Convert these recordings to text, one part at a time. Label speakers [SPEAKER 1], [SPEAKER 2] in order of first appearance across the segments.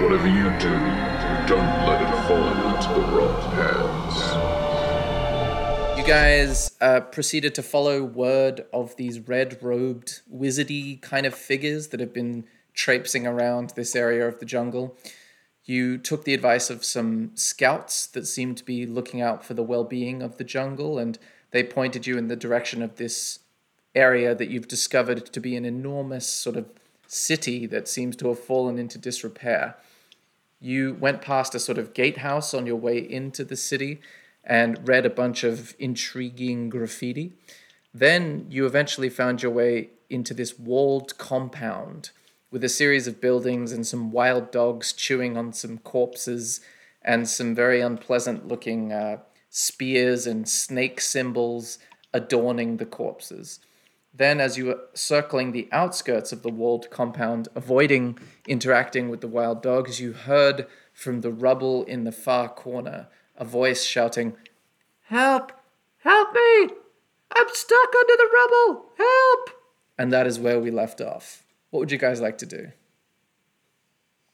[SPEAKER 1] Whatever you do, don't let it fall into the wrong hands.
[SPEAKER 2] You guys uh, proceeded to follow word of these red robed, wizardy kind of figures that have been traipsing around this area of the jungle. You took the advice of some scouts that seemed to be looking out for the well being of the jungle, and they pointed you in the direction of this area that you've discovered to be an enormous sort of city that seems to have fallen into disrepair. You went past a sort of gatehouse on your way into the city and read a bunch of intriguing graffiti. Then you eventually found your way into this walled compound with a series of buildings and some wild dogs chewing on some corpses and some very unpleasant looking uh, spears and snake symbols adorning the corpses. Then, as you were circling the outskirts of the walled compound, avoiding interacting with the wild dogs, you heard from the rubble in the far corner a voice shouting, Help! Help me! I'm stuck under the rubble! Help! And that is where we left off. What would you guys like to do?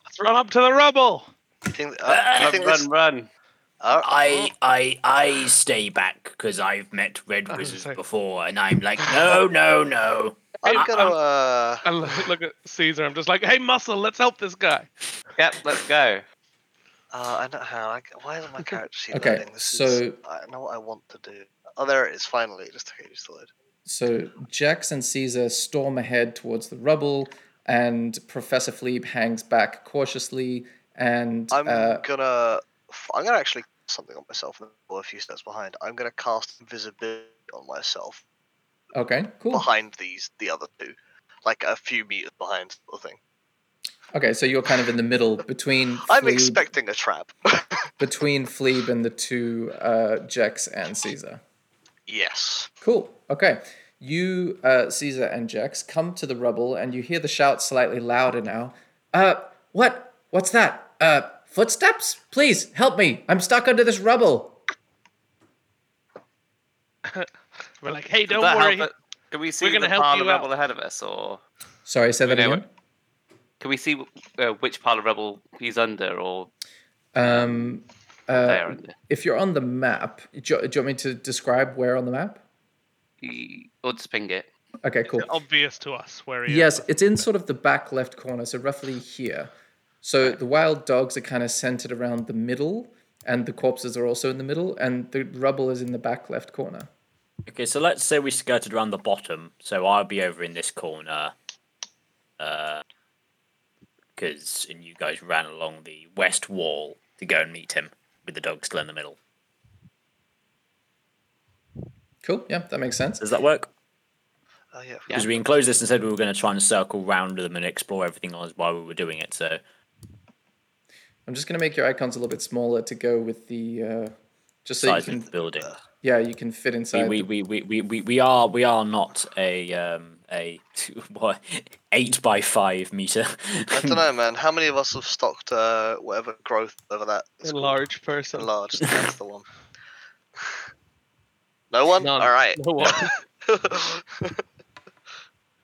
[SPEAKER 3] Let's run up to the rubble.
[SPEAKER 4] You think, uh, you
[SPEAKER 5] Run,
[SPEAKER 4] think
[SPEAKER 5] run,
[SPEAKER 4] this,
[SPEAKER 5] run.
[SPEAKER 4] Uh,
[SPEAKER 6] I I I stay back because I've met red wizards
[SPEAKER 3] saying-
[SPEAKER 6] before, and I'm like, no, no, no.
[SPEAKER 4] I'm
[SPEAKER 3] Hey,
[SPEAKER 4] gonna. Uh,
[SPEAKER 3] I look look at Caesar. I'm just like, hey, muscle, let's help this guy.
[SPEAKER 5] Yep, let's go.
[SPEAKER 4] uh, I don't know how. I, why isn't my character sheet
[SPEAKER 2] Okay,
[SPEAKER 4] loading? This
[SPEAKER 2] so-
[SPEAKER 4] is, I know what I want to do. Oh, there it is. Finally, it just okay, just load.
[SPEAKER 2] So Jax and Caesar storm ahead towards the rubble, and Professor Fleeb hangs back cautiously. And
[SPEAKER 4] I'm
[SPEAKER 2] uh,
[SPEAKER 4] gonna. I'm gonna actually cast something on myself and go a few steps behind. I'm gonna cast invisibility on myself
[SPEAKER 2] okay, cool.
[SPEAKER 4] behind these the other two, like a few meters behind the thing.
[SPEAKER 2] Okay, so you're kind of in the middle between
[SPEAKER 4] I'm expecting a trap.
[SPEAKER 2] between Fleeb and the two uh, Jax and Caesar.
[SPEAKER 4] yes.
[SPEAKER 2] Cool. Okay. You, uh, Caesar and Jax, come to the rubble and you hear the shout slightly louder now. Uh, what? What's that? Uh, footsteps? Please, help me. I'm stuck under this rubble.
[SPEAKER 3] We're like, hey, don't
[SPEAKER 5] that help
[SPEAKER 3] worry.
[SPEAKER 5] it? Can we see
[SPEAKER 3] gonna
[SPEAKER 5] the
[SPEAKER 3] help
[SPEAKER 5] pile
[SPEAKER 3] you
[SPEAKER 5] of rebel
[SPEAKER 3] out.
[SPEAKER 5] ahead of us, or
[SPEAKER 2] Sorry, say
[SPEAKER 5] we
[SPEAKER 2] that
[SPEAKER 5] know
[SPEAKER 2] again.
[SPEAKER 5] can we see uh, which pile of rubble he's under, or
[SPEAKER 2] Um,
[SPEAKER 5] they're
[SPEAKER 2] uh,
[SPEAKER 5] under?
[SPEAKER 2] if you're on the map, do you, do you want me to describe where on the map?
[SPEAKER 5] He- Or just ping it.
[SPEAKER 2] Okay, cool.
[SPEAKER 3] Obvious to us where he is.
[SPEAKER 2] Yes, it's in sort of the back left corner, so roughly here. So the wild dogs are kind of centered around the middle, and the corpses are also in the middle, and the rubble is in the back left corner.
[SPEAKER 6] Okay, so let's say we skirted around the bottom, so I'll be over in this corner. Uh, because and you guys ran along the west wall to go and meet him with the dog still in the middle.
[SPEAKER 2] Cool. Yeah, that makes sense.
[SPEAKER 6] Does that work?
[SPEAKER 4] Oh yeah.
[SPEAKER 6] Because we enclosed this and said we were going to try and circle round them and explore everything else while we were doing it. So
[SPEAKER 2] I'm just gonna make your icons a little bit smaller to go with the, uh, just so you
[SPEAKER 6] size
[SPEAKER 2] can,
[SPEAKER 6] of the building.
[SPEAKER 2] yeah, you can fit inside.
[SPEAKER 6] we,
[SPEAKER 2] the-
[SPEAKER 6] we, we, we, we, we are we are not a um a what eight by five meter.
[SPEAKER 4] I don't know, man. How many of us have stocked uh, whatever growth over that? is called?
[SPEAKER 3] Enlarged person.
[SPEAKER 4] Enlarged. That's the one. No one.
[SPEAKER 3] None.
[SPEAKER 4] All right.
[SPEAKER 3] No one.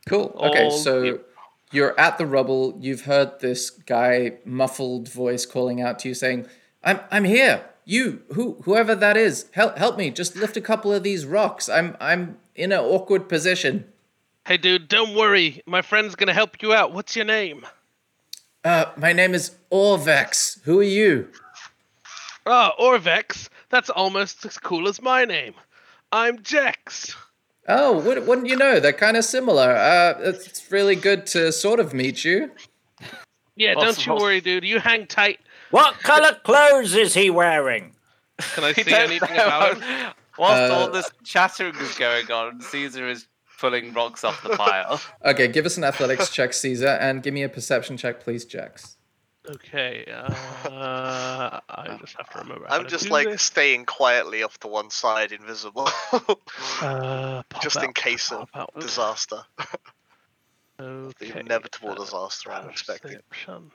[SPEAKER 2] Cool. Okay,
[SPEAKER 3] All-
[SPEAKER 2] so
[SPEAKER 3] yep.
[SPEAKER 2] You're at the rubble. You've heard this guy muffled voice calling out to you, saying, "I'm I'm here. You, who whoever that is, help help me. Just lift a couple of these rocks. I'm I'm in an awkward position.
[SPEAKER 3] hey, dude, don't worry. My friend's gonna help you out. What's your name?
[SPEAKER 2] Uh, my name is Orvex. Who are you?
[SPEAKER 3] Ah, Orvex. That's almost as cool as my name. I'm Jex.
[SPEAKER 2] Oh, would, wouldn't you know? They're kind of similar. Uh, it's really good to sort of meet you.
[SPEAKER 3] Yeah,
[SPEAKER 5] Awesome,
[SPEAKER 3] don't you worry, dude. You hang tight.
[SPEAKER 6] what color clothes is he wearing?
[SPEAKER 3] Can I
[SPEAKER 5] We
[SPEAKER 3] see anything about him?
[SPEAKER 5] Whilst
[SPEAKER 2] Uh,
[SPEAKER 5] all this chattering is going on, Caesar is pulling rocks off the pile.
[SPEAKER 2] Okay, give us an athletics check, Caesar, and give me a perception check, please, Jax.
[SPEAKER 3] Okay, uh, I just have to remember.
[SPEAKER 4] I'm
[SPEAKER 3] to
[SPEAKER 4] just
[SPEAKER 3] do
[SPEAKER 4] like
[SPEAKER 3] this.
[SPEAKER 4] staying quietly off to one side, invisible,
[SPEAKER 3] Uh, pop
[SPEAKER 4] just in case of
[SPEAKER 3] out.
[SPEAKER 4] disaster. The
[SPEAKER 3] Okay.
[SPEAKER 4] inevitable
[SPEAKER 3] uh,
[SPEAKER 4] disaster I'm expecting.
[SPEAKER 3] perception.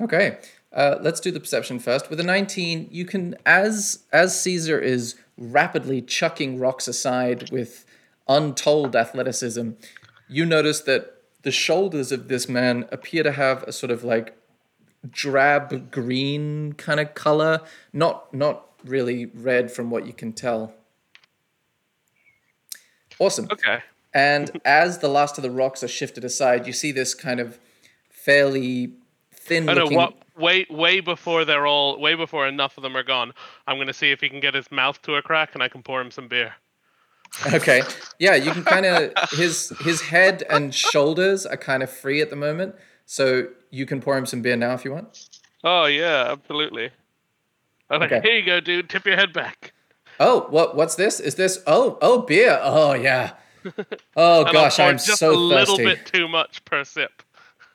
[SPEAKER 2] Okay, uh, let's do the perception first. With a 19, you can, as as Caesar is rapidly chucking rocks aside with untold athleticism, you notice that the shoulders of this man appear to have a sort of like drab green kind of color, not not really red from what you can tell. Awesome.
[SPEAKER 3] Okay.
[SPEAKER 2] And as the last of the rocks are shifted aside, you see this kind of fairly thin
[SPEAKER 3] I know
[SPEAKER 2] looking.
[SPEAKER 3] what. Way, way before they're all, way before enough of them are gone. I'm gonna see if he can get his mouth to a crack, and I can pour him some beer.
[SPEAKER 2] Okay. Yeah, you can kind of his his head and shoulders are kind of free at the moment, so you can pour him some beer now if you want.
[SPEAKER 3] Oh yeah, absolutely. I'm like,
[SPEAKER 2] Okay.
[SPEAKER 3] here you go, dude. Tip your head back.
[SPEAKER 2] Oh, what what's this? Is this oh oh beer? Oh yeah. Oh
[SPEAKER 3] And I'll
[SPEAKER 2] gosh,
[SPEAKER 3] pour
[SPEAKER 2] I'm
[SPEAKER 3] just
[SPEAKER 2] so
[SPEAKER 3] a little
[SPEAKER 2] thirsty.
[SPEAKER 3] bit too much per sip.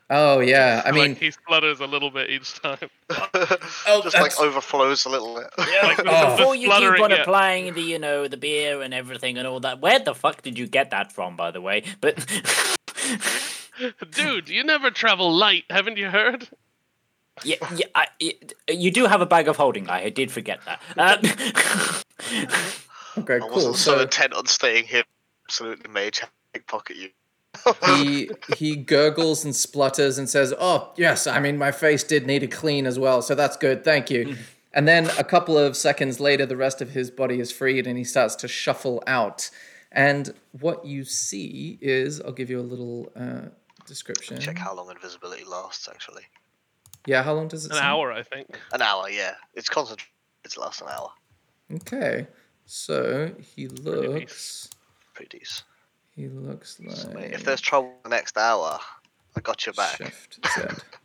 [SPEAKER 2] Oh yeah. I
[SPEAKER 3] like
[SPEAKER 2] mean,
[SPEAKER 3] he splutters a little bit each time.
[SPEAKER 2] oh,
[SPEAKER 4] Just like overflows a little bit.
[SPEAKER 3] Like,
[SPEAKER 2] Oh.
[SPEAKER 6] Before you keep on
[SPEAKER 3] yeah.
[SPEAKER 6] applying the, you know, the beer and everything and all that, where the fuck did you get that from, by the way? But
[SPEAKER 3] Dude, you never travel light, haven't you heard?
[SPEAKER 6] yeah, yeah, I, it, you do have a bag of holding. I did forget that. Um,
[SPEAKER 2] okay,
[SPEAKER 4] I
[SPEAKER 2] cool.
[SPEAKER 4] wasn't so
[SPEAKER 2] So
[SPEAKER 4] intent on staying here. Absolutely mage pickpocket you.
[SPEAKER 2] he he gurgles and splutters and says, "Oh yes, I mean my face did need a clean as well, so that's good. Thank you." And then a couple of seconds later, the rest of his body is freed and he starts to shuffle out. And what you see is, I'll give you a little uh, description.
[SPEAKER 4] Check how long invisibility lasts. Actually,
[SPEAKER 2] Yeah, how long does it?
[SPEAKER 3] An
[SPEAKER 2] say?
[SPEAKER 3] hour, I think.
[SPEAKER 4] an hour. Yeah, it's concentrated. It lasts an hour.
[SPEAKER 2] Okay, so he looks.
[SPEAKER 4] Pretty decent.
[SPEAKER 2] He looks like.
[SPEAKER 4] If there's trouble the next hour, I got your back.
[SPEAKER 2] Shift Z.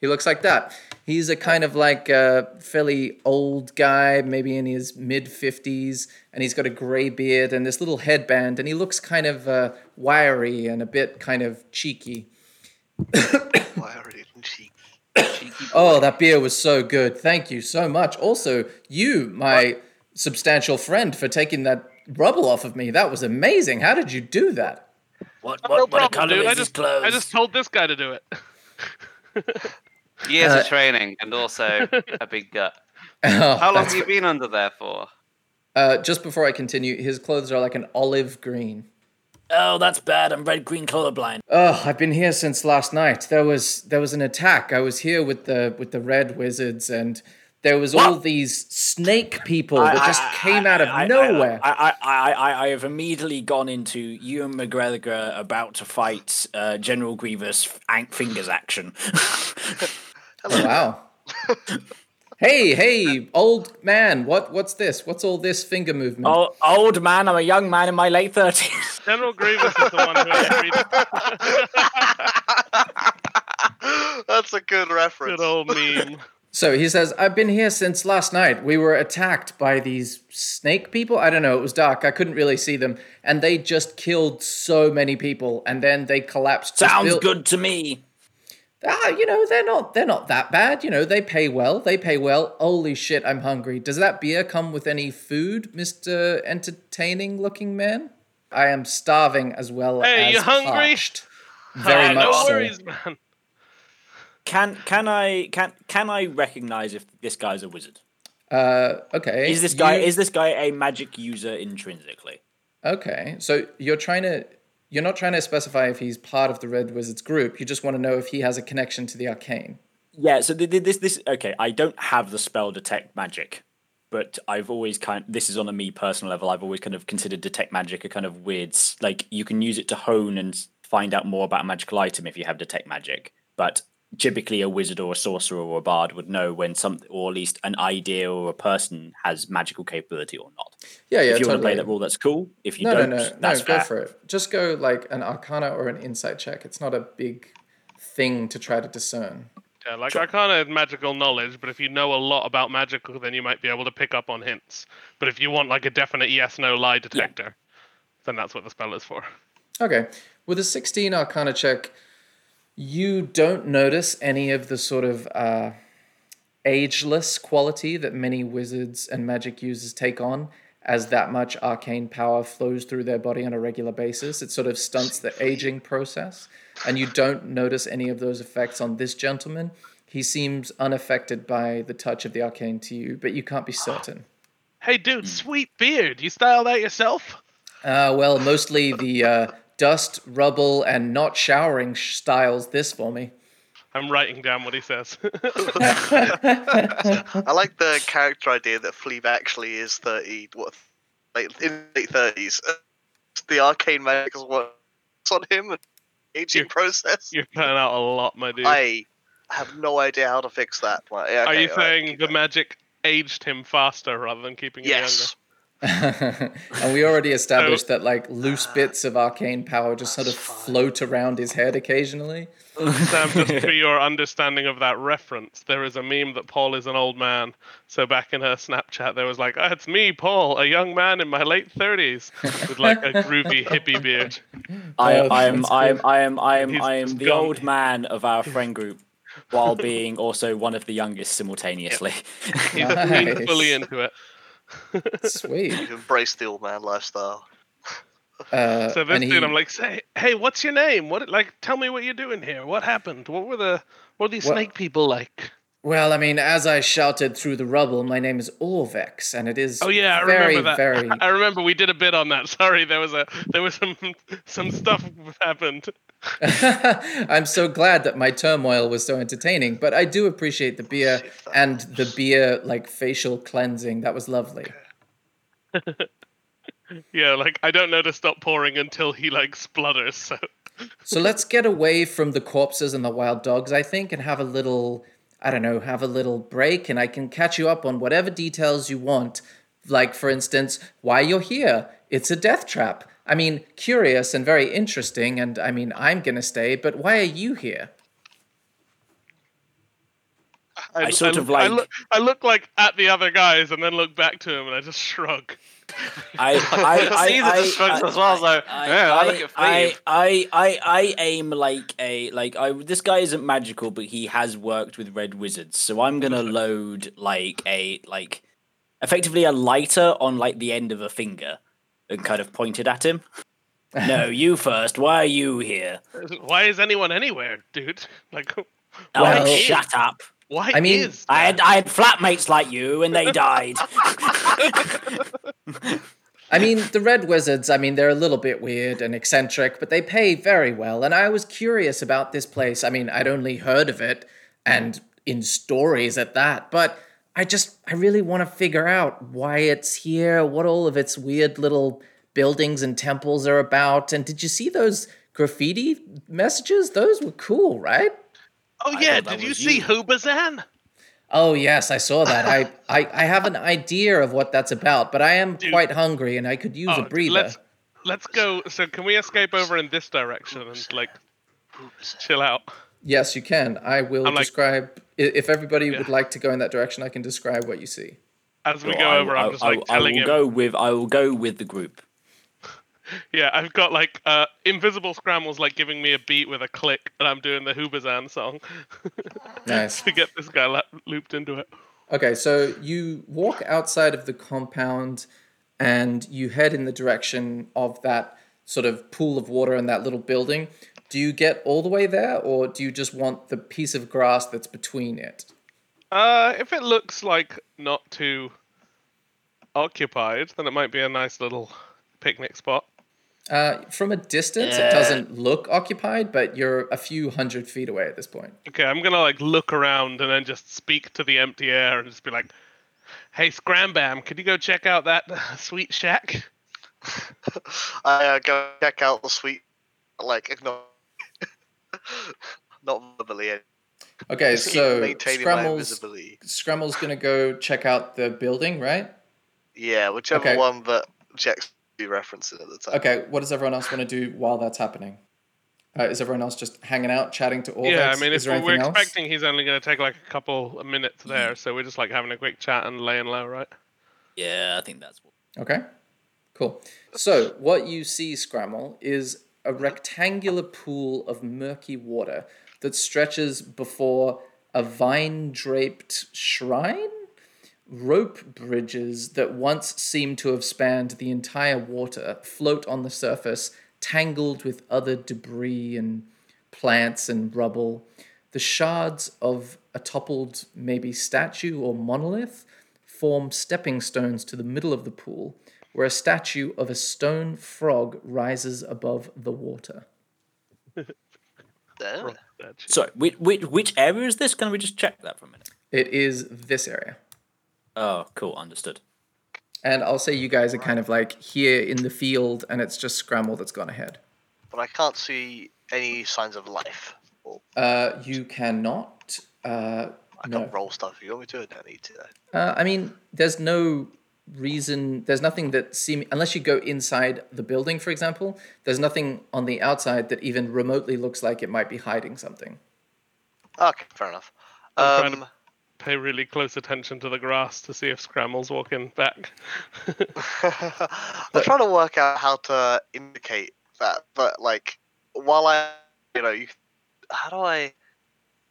[SPEAKER 2] He looks like that. He's a kind of like a fairly old guy, maybe in his mid 50s, and he's got a gray beard and this little headband, and he looks kind of uh, wiry and a bit kind of cheeky.
[SPEAKER 4] Why are you cheek?
[SPEAKER 2] Oh, that beer was so good. Thank you so much. Also, you, my substantial friend, for taking that rubble off of me. That was amazing. How did you do that?
[SPEAKER 6] what,
[SPEAKER 3] No
[SPEAKER 6] what, what
[SPEAKER 3] problem,
[SPEAKER 6] color
[SPEAKER 3] dude.
[SPEAKER 6] is
[SPEAKER 3] I
[SPEAKER 6] his
[SPEAKER 3] just,
[SPEAKER 6] clothes?
[SPEAKER 3] I just told this guy to do it.
[SPEAKER 5] Years
[SPEAKER 2] Uh,
[SPEAKER 5] of training and also a big gut.
[SPEAKER 2] Oh,
[SPEAKER 5] How long have you been under there for?
[SPEAKER 2] Uh, just before I continue, his clothes are like an olive green.
[SPEAKER 6] Oh, that's bad. I'm red green colorblind.
[SPEAKER 2] Oh, I've been here since last night. There was there was an attack. I was here with the with the red wizards, and there was all these snake people that just came out of
[SPEAKER 6] I- I-
[SPEAKER 2] nowhere.
[SPEAKER 6] I, I, I, I, I have immediately gone into Ewan McGregor about to fight uh, General Grievous Ank Fingers action.
[SPEAKER 2] Oh, wow. hey, hey, old man, what what's this? What's all this finger movement?
[SPEAKER 6] oh, old man, I'm a young man in my late 30s.
[SPEAKER 3] General Grievous is the one who agreed.
[SPEAKER 4] That's a good reference.
[SPEAKER 3] Good old meme.
[SPEAKER 2] So he says, I've been here since last night. We were attacked by these snake people. I don't know. It was dark. I couldn't really see them. And they just killed so many people. And then they collapsed.
[SPEAKER 6] Sounds
[SPEAKER 2] built-
[SPEAKER 6] good to me.
[SPEAKER 2] Ah, you know, they're not they're not that bad. You know, they pay well. They pay well. Holy shit, I'm hungry. Does that beer come with any food, Mr. Entertaining looking man? I am starving as well
[SPEAKER 3] Hey,
[SPEAKER 2] as
[SPEAKER 3] you hungry?
[SPEAKER 2] parched. Very much
[SPEAKER 3] no
[SPEAKER 2] so.
[SPEAKER 3] worries, man.
[SPEAKER 6] Can can I can can I recognize if this guy's a wizard?
[SPEAKER 2] Uh, okay.
[SPEAKER 6] Is this guy
[SPEAKER 2] you-
[SPEAKER 6] is this guy a magic user intrinsically?
[SPEAKER 2] Okay, so you're trying to you're not trying to specify if he's part of the Red Wizards group. You just want to know if he has a connection to the arcane.
[SPEAKER 6] Yeah, so th- th- this this okay, I don't have the spell detect magic, but I've always kind this is on a me personal level. I've always kind of considered detect magic a kind of weird like you can use it to hone and find out more about a magical item if you have detect magic, but typically a wizard or a sorcerer or a bard would know when some or at least an idea or a person has magical capability or not.
[SPEAKER 2] Yeah, yeah,
[SPEAKER 6] if you want to play that rule, that's cool. If you
[SPEAKER 2] no, no,
[SPEAKER 6] don't,
[SPEAKER 2] no, no,
[SPEAKER 6] that's
[SPEAKER 2] go
[SPEAKER 6] fair.
[SPEAKER 2] for it. Just go like an Arcana or an Insight check. It's not a big thing to try to discern.
[SPEAKER 3] Yeah, like Arcana is magical knowledge, but if you know a lot about magical, then you might be able to pick up on hints. But if you want like a definite yes no lie detector, then that's what the spell is for.
[SPEAKER 2] Okay, with a 16 Arcana check, you don't notice any of the sort of uh, ageless quality that many wizards and magic users take on as that much arcane power flows through their body on a regular basis. It sort of stunts the aging process, and you don't notice any of those effects on this gentleman. He seems unaffected by the touch of the arcane to you, but you can't be certain.
[SPEAKER 3] Hey, dude, sweet beard. You style that yourself?
[SPEAKER 2] Uh, well, mostly the uh, dust, rubble, and not showering styles this for me.
[SPEAKER 3] I'm writing down what he says.
[SPEAKER 4] I like the character idea that Fleeb actually is thirty, what, late in late thirties. The arcane magic is what's on him and aging
[SPEAKER 3] You're-
[SPEAKER 4] process.
[SPEAKER 3] You're cutting out a lot, my dude.
[SPEAKER 4] I have no idea how to fix that. Well, yeah,
[SPEAKER 3] Are you saying
[SPEAKER 4] keep
[SPEAKER 3] the magic aged him faster rather than keeping him
[SPEAKER 4] Yes.
[SPEAKER 2] And we already established that like loose uh, bits of arcane power just sort of float around his head occasionally.
[SPEAKER 3] younger? Sam, just for your understanding of that reference, there is a meme that Paul is an old man. So back in her Snapchat, there was like, oh, "It's me, Paul, a young man in my late 30s with like a groovy hippie beard."
[SPEAKER 6] I, I am, I am. I am, I am, I am the
[SPEAKER 3] gone.
[SPEAKER 6] old man of our friend group, while being also one of the youngest simultaneously.
[SPEAKER 3] He's
[SPEAKER 2] Nice.
[SPEAKER 3] leaned fully into it.
[SPEAKER 2] Sweet.
[SPEAKER 4] You embrace the old man lifestyle.
[SPEAKER 2] Uh,
[SPEAKER 3] So this
[SPEAKER 2] and he,
[SPEAKER 3] I'm like, say, hey, what's your name? What, like, tell me what you're doing here. What happened? What were the, what were these
[SPEAKER 2] What-
[SPEAKER 3] snake people like?
[SPEAKER 2] Well, I mean, as I shouted through the rubble, my name is Orvex, and it is
[SPEAKER 3] Oh yeah, I
[SPEAKER 2] very,
[SPEAKER 3] remember that.
[SPEAKER 2] very.
[SPEAKER 3] I remember we did a bit on that. Sorry, there was a, there was some, some stuff happened.
[SPEAKER 2] I'm so glad that my turmoil was so entertaining, but I do appreciate the beer and the beer like facial cleansing. That was lovely.
[SPEAKER 3] Yeah, like I don't know to stop pouring until he like splutters. So
[SPEAKER 2] So let's get away from the corpses and the wild dogs, I think, and have a little, I don't know, have a little break, and I can catch you up on whatever details you want. Like, for instance, why you're here. It's a death trap. I mean, curious and very interesting, and I mean, I'm gonna stay, but why are you here?
[SPEAKER 6] I sort
[SPEAKER 3] look-
[SPEAKER 6] of like-
[SPEAKER 3] I look, I look like at the other guys and then look back to him and I just shrug.
[SPEAKER 6] I, I, I,
[SPEAKER 5] Caesar
[SPEAKER 6] I,
[SPEAKER 5] just
[SPEAKER 6] I-
[SPEAKER 5] as well, so
[SPEAKER 6] I,
[SPEAKER 5] yeah, I,
[SPEAKER 6] I,
[SPEAKER 5] look at
[SPEAKER 6] I, I, I, I aim like a like I. This guy isn't magical, but he has worked with red wizards, so I'm gonna load like a like effectively a lighter on like the end of a finger and kind of point it at him. no, you first. Why are you here?
[SPEAKER 3] Why is anyone anywhere, dude? Like,
[SPEAKER 6] Oh, shut up.
[SPEAKER 3] why
[SPEAKER 2] I mean,
[SPEAKER 3] is?
[SPEAKER 6] I had I had flatmates like you, and they died.
[SPEAKER 2] I mean, the Red Wizards, I mean, they're a little bit weird and eccentric, but they pay very well. And I was curious about this place. I mean, I'd only heard of it and in stories at that, but I just, I really want to figure out why it's here, what all of its weird little buildings and temples are about. And did you see those graffiti messages? Those were cool, right?
[SPEAKER 3] oh yeah, did you see
[SPEAKER 6] you.
[SPEAKER 3] Hubazan?
[SPEAKER 2] Oh yes, I saw that. I, I I have an idea of what that's about, but I am
[SPEAKER 3] Dude.
[SPEAKER 2] quite hungry and I could use
[SPEAKER 3] Oh,
[SPEAKER 2] a breather.
[SPEAKER 3] let's let's go. So can we escape over in this direction and like chill out?
[SPEAKER 2] Yes, you can. I will
[SPEAKER 3] I'm
[SPEAKER 2] describe. i if everybody would like to go in that direction, I can describe what you see.
[SPEAKER 3] As we
[SPEAKER 6] Well,
[SPEAKER 3] go
[SPEAKER 6] I-
[SPEAKER 3] over,
[SPEAKER 6] I,
[SPEAKER 3] I'm just
[SPEAKER 6] I-
[SPEAKER 3] like
[SPEAKER 6] I
[SPEAKER 3] telling
[SPEAKER 6] will
[SPEAKER 3] him.
[SPEAKER 6] go with I will go with the group.
[SPEAKER 3] Yeah, I've got like uh, invisible scrambles like giving me a beat with a click, and I'm doing the Hubazan song
[SPEAKER 2] Nice.
[SPEAKER 3] to get this guy la- looped into it.
[SPEAKER 2] Okay, so you walk outside of the compound, and you head in the direction of that sort of pool of water and that little building. Do you get all the way there, or do you just want the piece of grass that's between it?
[SPEAKER 3] Uh, if it looks like not too occupied, then it might be a nice little picnic spot.
[SPEAKER 2] Uh, from a distance, it doesn't look occupied, but you're a few hundred feet away at this point.
[SPEAKER 3] Okay, I'm gonna like look around and then just speak to the empty air and just be like, "Hey, Scrambam, could you go check out that sweet shack?"
[SPEAKER 4] I uh, go check out the suite, like ignore, not verbally. eh,
[SPEAKER 2] Okay,
[SPEAKER 4] just
[SPEAKER 2] so
[SPEAKER 4] maintaining my
[SPEAKER 2] Scrammle's,
[SPEAKER 4] invisibility.
[SPEAKER 2] Scrammle's gonna go check out the building, right?
[SPEAKER 4] Yeah, whichever
[SPEAKER 2] Okay.
[SPEAKER 4] one that Jack's be referencing at the time.
[SPEAKER 2] Okay, what does everyone else want to do while that's happening? Uh, is everyone else just hanging out, chatting to all?
[SPEAKER 3] yeah, I mean,
[SPEAKER 2] is
[SPEAKER 3] if we're
[SPEAKER 2] anything else?
[SPEAKER 3] expecting he's only gonna take like a couple of minutes there, so we're just like having a quick chat and laying low, right?
[SPEAKER 6] Yeah, I think that's what.
[SPEAKER 2] Okay, cool. So what you see, Scramble, is a rectangular pool of murky water that stretches before a vine-draped shrine. Rope bridges that once seemed to have spanned the entire water float on the surface, tangled with other debris and plants and rubble. The shards of a toppled, maybe statue or monolith, form stepping stones to the middle of the pool, where a statue of a stone frog rises above the water.
[SPEAKER 4] There.
[SPEAKER 6] Sorry, which, which which area is this? Can we just check that for a minute?
[SPEAKER 2] It is this area.
[SPEAKER 6] Oh, cool, understood.
[SPEAKER 2] And I'll say you guys are kind of like here in the field, and it's just Scramble that's gone ahead.
[SPEAKER 4] But I can't see any signs of life.
[SPEAKER 2] Uh, you cannot. Uh,
[SPEAKER 4] I
[SPEAKER 2] no.
[SPEAKER 4] can roll stuff if you want me to. I don't need to.
[SPEAKER 2] Uh, I mean, there's no reason. There's nothing that seem unless you go inside the building, for example. There's nothing on the outside that even remotely looks like it might be hiding something.
[SPEAKER 4] Okay, fair enough.
[SPEAKER 3] I'm trying to-
[SPEAKER 4] Um,
[SPEAKER 3] Pay really close attention to the grass to see if Scrammle's walking back.
[SPEAKER 4] I'm trying to work out how to indicate that, but like, while I, you know, you, how do I?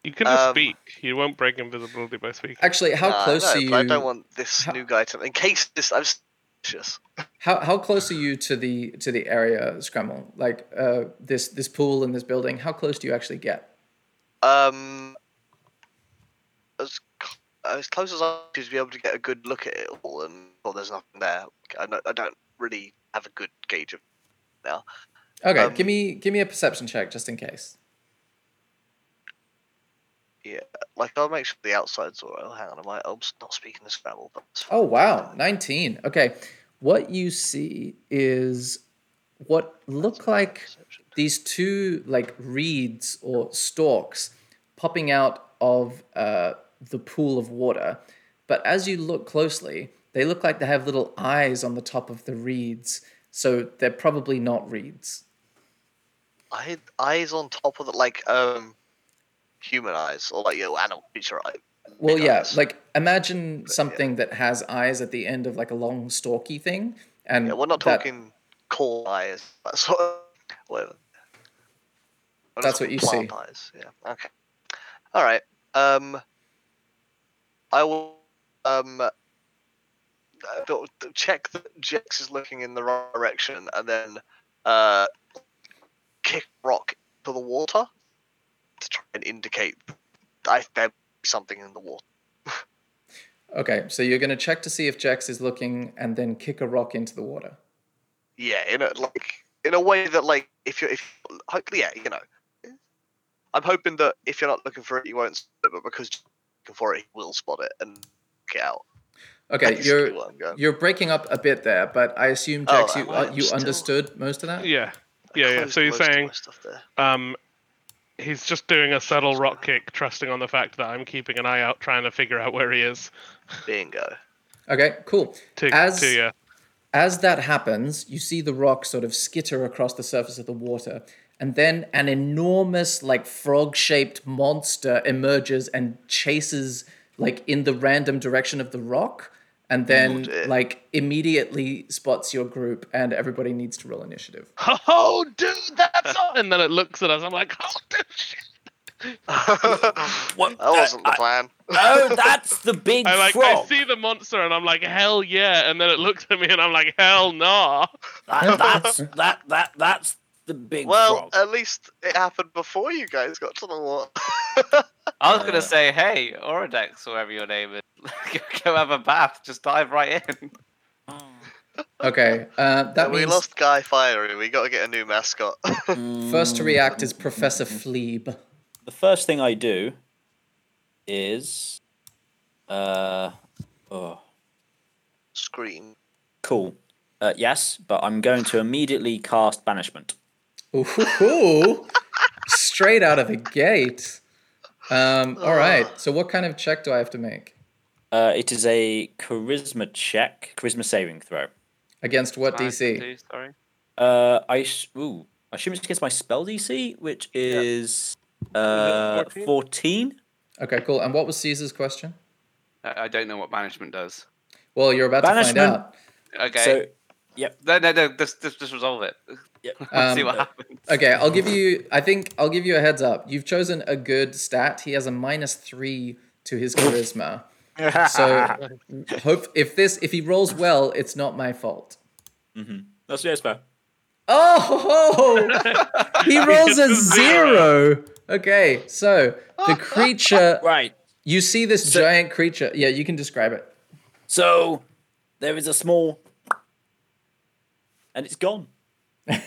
[SPEAKER 3] you can just
[SPEAKER 4] Um,
[SPEAKER 3] speak. You won't break invisibility by speaking.
[SPEAKER 2] Actually, how
[SPEAKER 4] Nah,
[SPEAKER 2] close
[SPEAKER 4] no,
[SPEAKER 2] are you?
[SPEAKER 4] but I don't want this
[SPEAKER 2] how-
[SPEAKER 4] new guy to. In case this, I'm suspicious.
[SPEAKER 2] How how close are you to the to the area, Scramble? Like uh, this this pool and this building. How close do you actually get?
[SPEAKER 4] Um, as cl- as close as I to be able to get a good look at it all, and well, there's nothing there. I don't, I don't really have a good gauge of now.
[SPEAKER 2] Okay,
[SPEAKER 4] Um,
[SPEAKER 2] give me give me a perception check just in case.
[SPEAKER 4] Yeah, like I'll make sure the outside's alright. Oh, hang on, I might. I'm not speaking to Scrabble, but
[SPEAKER 2] Oh wow, 19. Okay. What you see is what look like
[SPEAKER 4] Perception.
[SPEAKER 2] these two like reeds or stalks popping out of uh, the pool of water. But as you look closely, they look like they have little eyes on the top of the reeds. So they're probably not reeds.
[SPEAKER 4] Eye, eyes on top of the like um human eyes or like your animal creature eye.
[SPEAKER 2] Well, yeah,
[SPEAKER 4] eyes.
[SPEAKER 2] like imagine something that has eyes at the end of like a long stalky thing. And
[SPEAKER 4] yeah, we're not
[SPEAKER 2] that-
[SPEAKER 4] talking core eyes. That sort of whatever. We're
[SPEAKER 2] That's what you see.
[SPEAKER 4] Eyes. Yeah. Okay. All right. Um. I will um. Check that Jex is looking in the right direction, and then uh, kick rock to the water to try and indicate I there something in the water.
[SPEAKER 2] Okay, so you're going to check to see if Jax is looking and then kick a rock into the water.
[SPEAKER 4] Yeah, in a like in a way that like if you're if hopefully yeah you know, I'm hoping that if you're not looking for it you won't but because for it he will spot it and get out.
[SPEAKER 2] Okay,
[SPEAKER 4] Basically
[SPEAKER 2] you're
[SPEAKER 4] what I'm going.
[SPEAKER 2] you're breaking up a bit there, but I assume
[SPEAKER 4] Oh,
[SPEAKER 2] you uh, you
[SPEAKER 4] Still-
[SPEAKER 2] understood most of that.
[SPEAKER 3] Yeah, yeah, yeah. So you're
[SPEAKER 4] most of my
[SPEAKER 3] saying
[SPEAKER 4] stuff there.
[SPEAKER 3] um, he's just doing a subtle rock kick, trusting on the fact that I'm keeping an eye out, trying to figure out where he is.
[SPEAKER 4] bingo.
[SPEAKER 2] Okay, cool.
[SPEAKER 3] To,
[SPEAKER 2] As-
[SPEAKER 3] to yeah.
[SPEAKER 2] As that happens, you see the rock sort of skitter across the surface of the water, and then an enormous, like frog-shaped monster emerges and chases like in the random direction of the rock, and oh, then
[SPEAKER 4] dear.
[SPEAKER 2] like immediately spots your group, and everybody needs to roll initiative.
[SPEAKER 3] Oh, dude, that's all. And then it looks at us. I'm like, oh, dude, shit.
[SPEAKER 6] What?
[SPEAKER 4] That wasn't the plan.
[SPEAKER 6] oh, that's the big
[SPEAKER 3] I like,
[SPEAKER 6] frog.
[SPEAKER 3] I see the monster, and I'm like, hell yeah. And then it looks at me, and I'm like, hell nah.
[SPEAKER 6] That, that's that that that's the big
[SPEAKER 4] well,
[SPEAKER 6] frog.
[SPEAKER 4] at least it happened before you guys got to the water.
[SPEAKER 5] I was gonna say, hey, Orodex, whatever your name is, go have a bath. Just dive right in.
[SPEAKER 2] Okay, uh, that
[SPEAKER 4] we
[SPEAKER 2] means
[SPEAKER 4] lost Guy Fieri. We got to get a new mascot.
[SPEAKER 2] first to react is Professor Fleeb.
[SPEAKER 6] the first thing I do is uh oh
[SPEAKER 4] Scream.
[SPEAKER 6] cool. Uh, yes, but I'm going to immediately cast banishment.
[SPEAKER 2] Ooh, straight out of the gate. Um, all right. So, what kind of check do I have to make
[SPEAKER 6] Uh, it is a charisma check, charisma saving throw.
[SPEAKER 2] against what
[SPEAKER 5] Nice
[SPEAKER 2] DC?
[SPEAKER 5] do, Sorry.
[SPEAKER 6] Uh, I s- ooh, I assume it's against my spell DC, which is uh
[SPEAKER 3] 14?
[SPEAKER 6] 14.
[SPEAKER 2] Okay, cool. And what was Caesar's question?
[SPEAKER 5] I I don't know what banishment does.
[SPEAKER 2] Well, you're about to find out.
[SPEAKER 5] Okay.
[SPEAKER 6] So
[SPEAKER 5] no, no, no. Just, just, just resolve it.
[SPEAKER 6] Yep.
[SPEAKER 5] Let's see
[SPEAKER 2] Um,
[SPEAKER 5] what happens.
[SPEAKER 2] Okay, I'll give you. I think I'll give you a heads up. You've chosen a good stat. He has a minus three to his charisma. So, hope if this if he rolls well, it's not my fault. Mm-hmm.
[SPEAKER 6] that's yes, fair.
[SPEAKER 2] Oh, he rolls a
[SPEAKER 3] zero.
[SPEAKER 2] zero. Okay, so the creature.
[SPEAKER 6] Right.
[SPEAKER 2] You see this
[SPEAKER 6] So-
[SPEAKER 2] giant creature. Yeah, you can describe it.
[SPEAKER 6] So there is a small, and it's gone.
[SPEAKER 2] You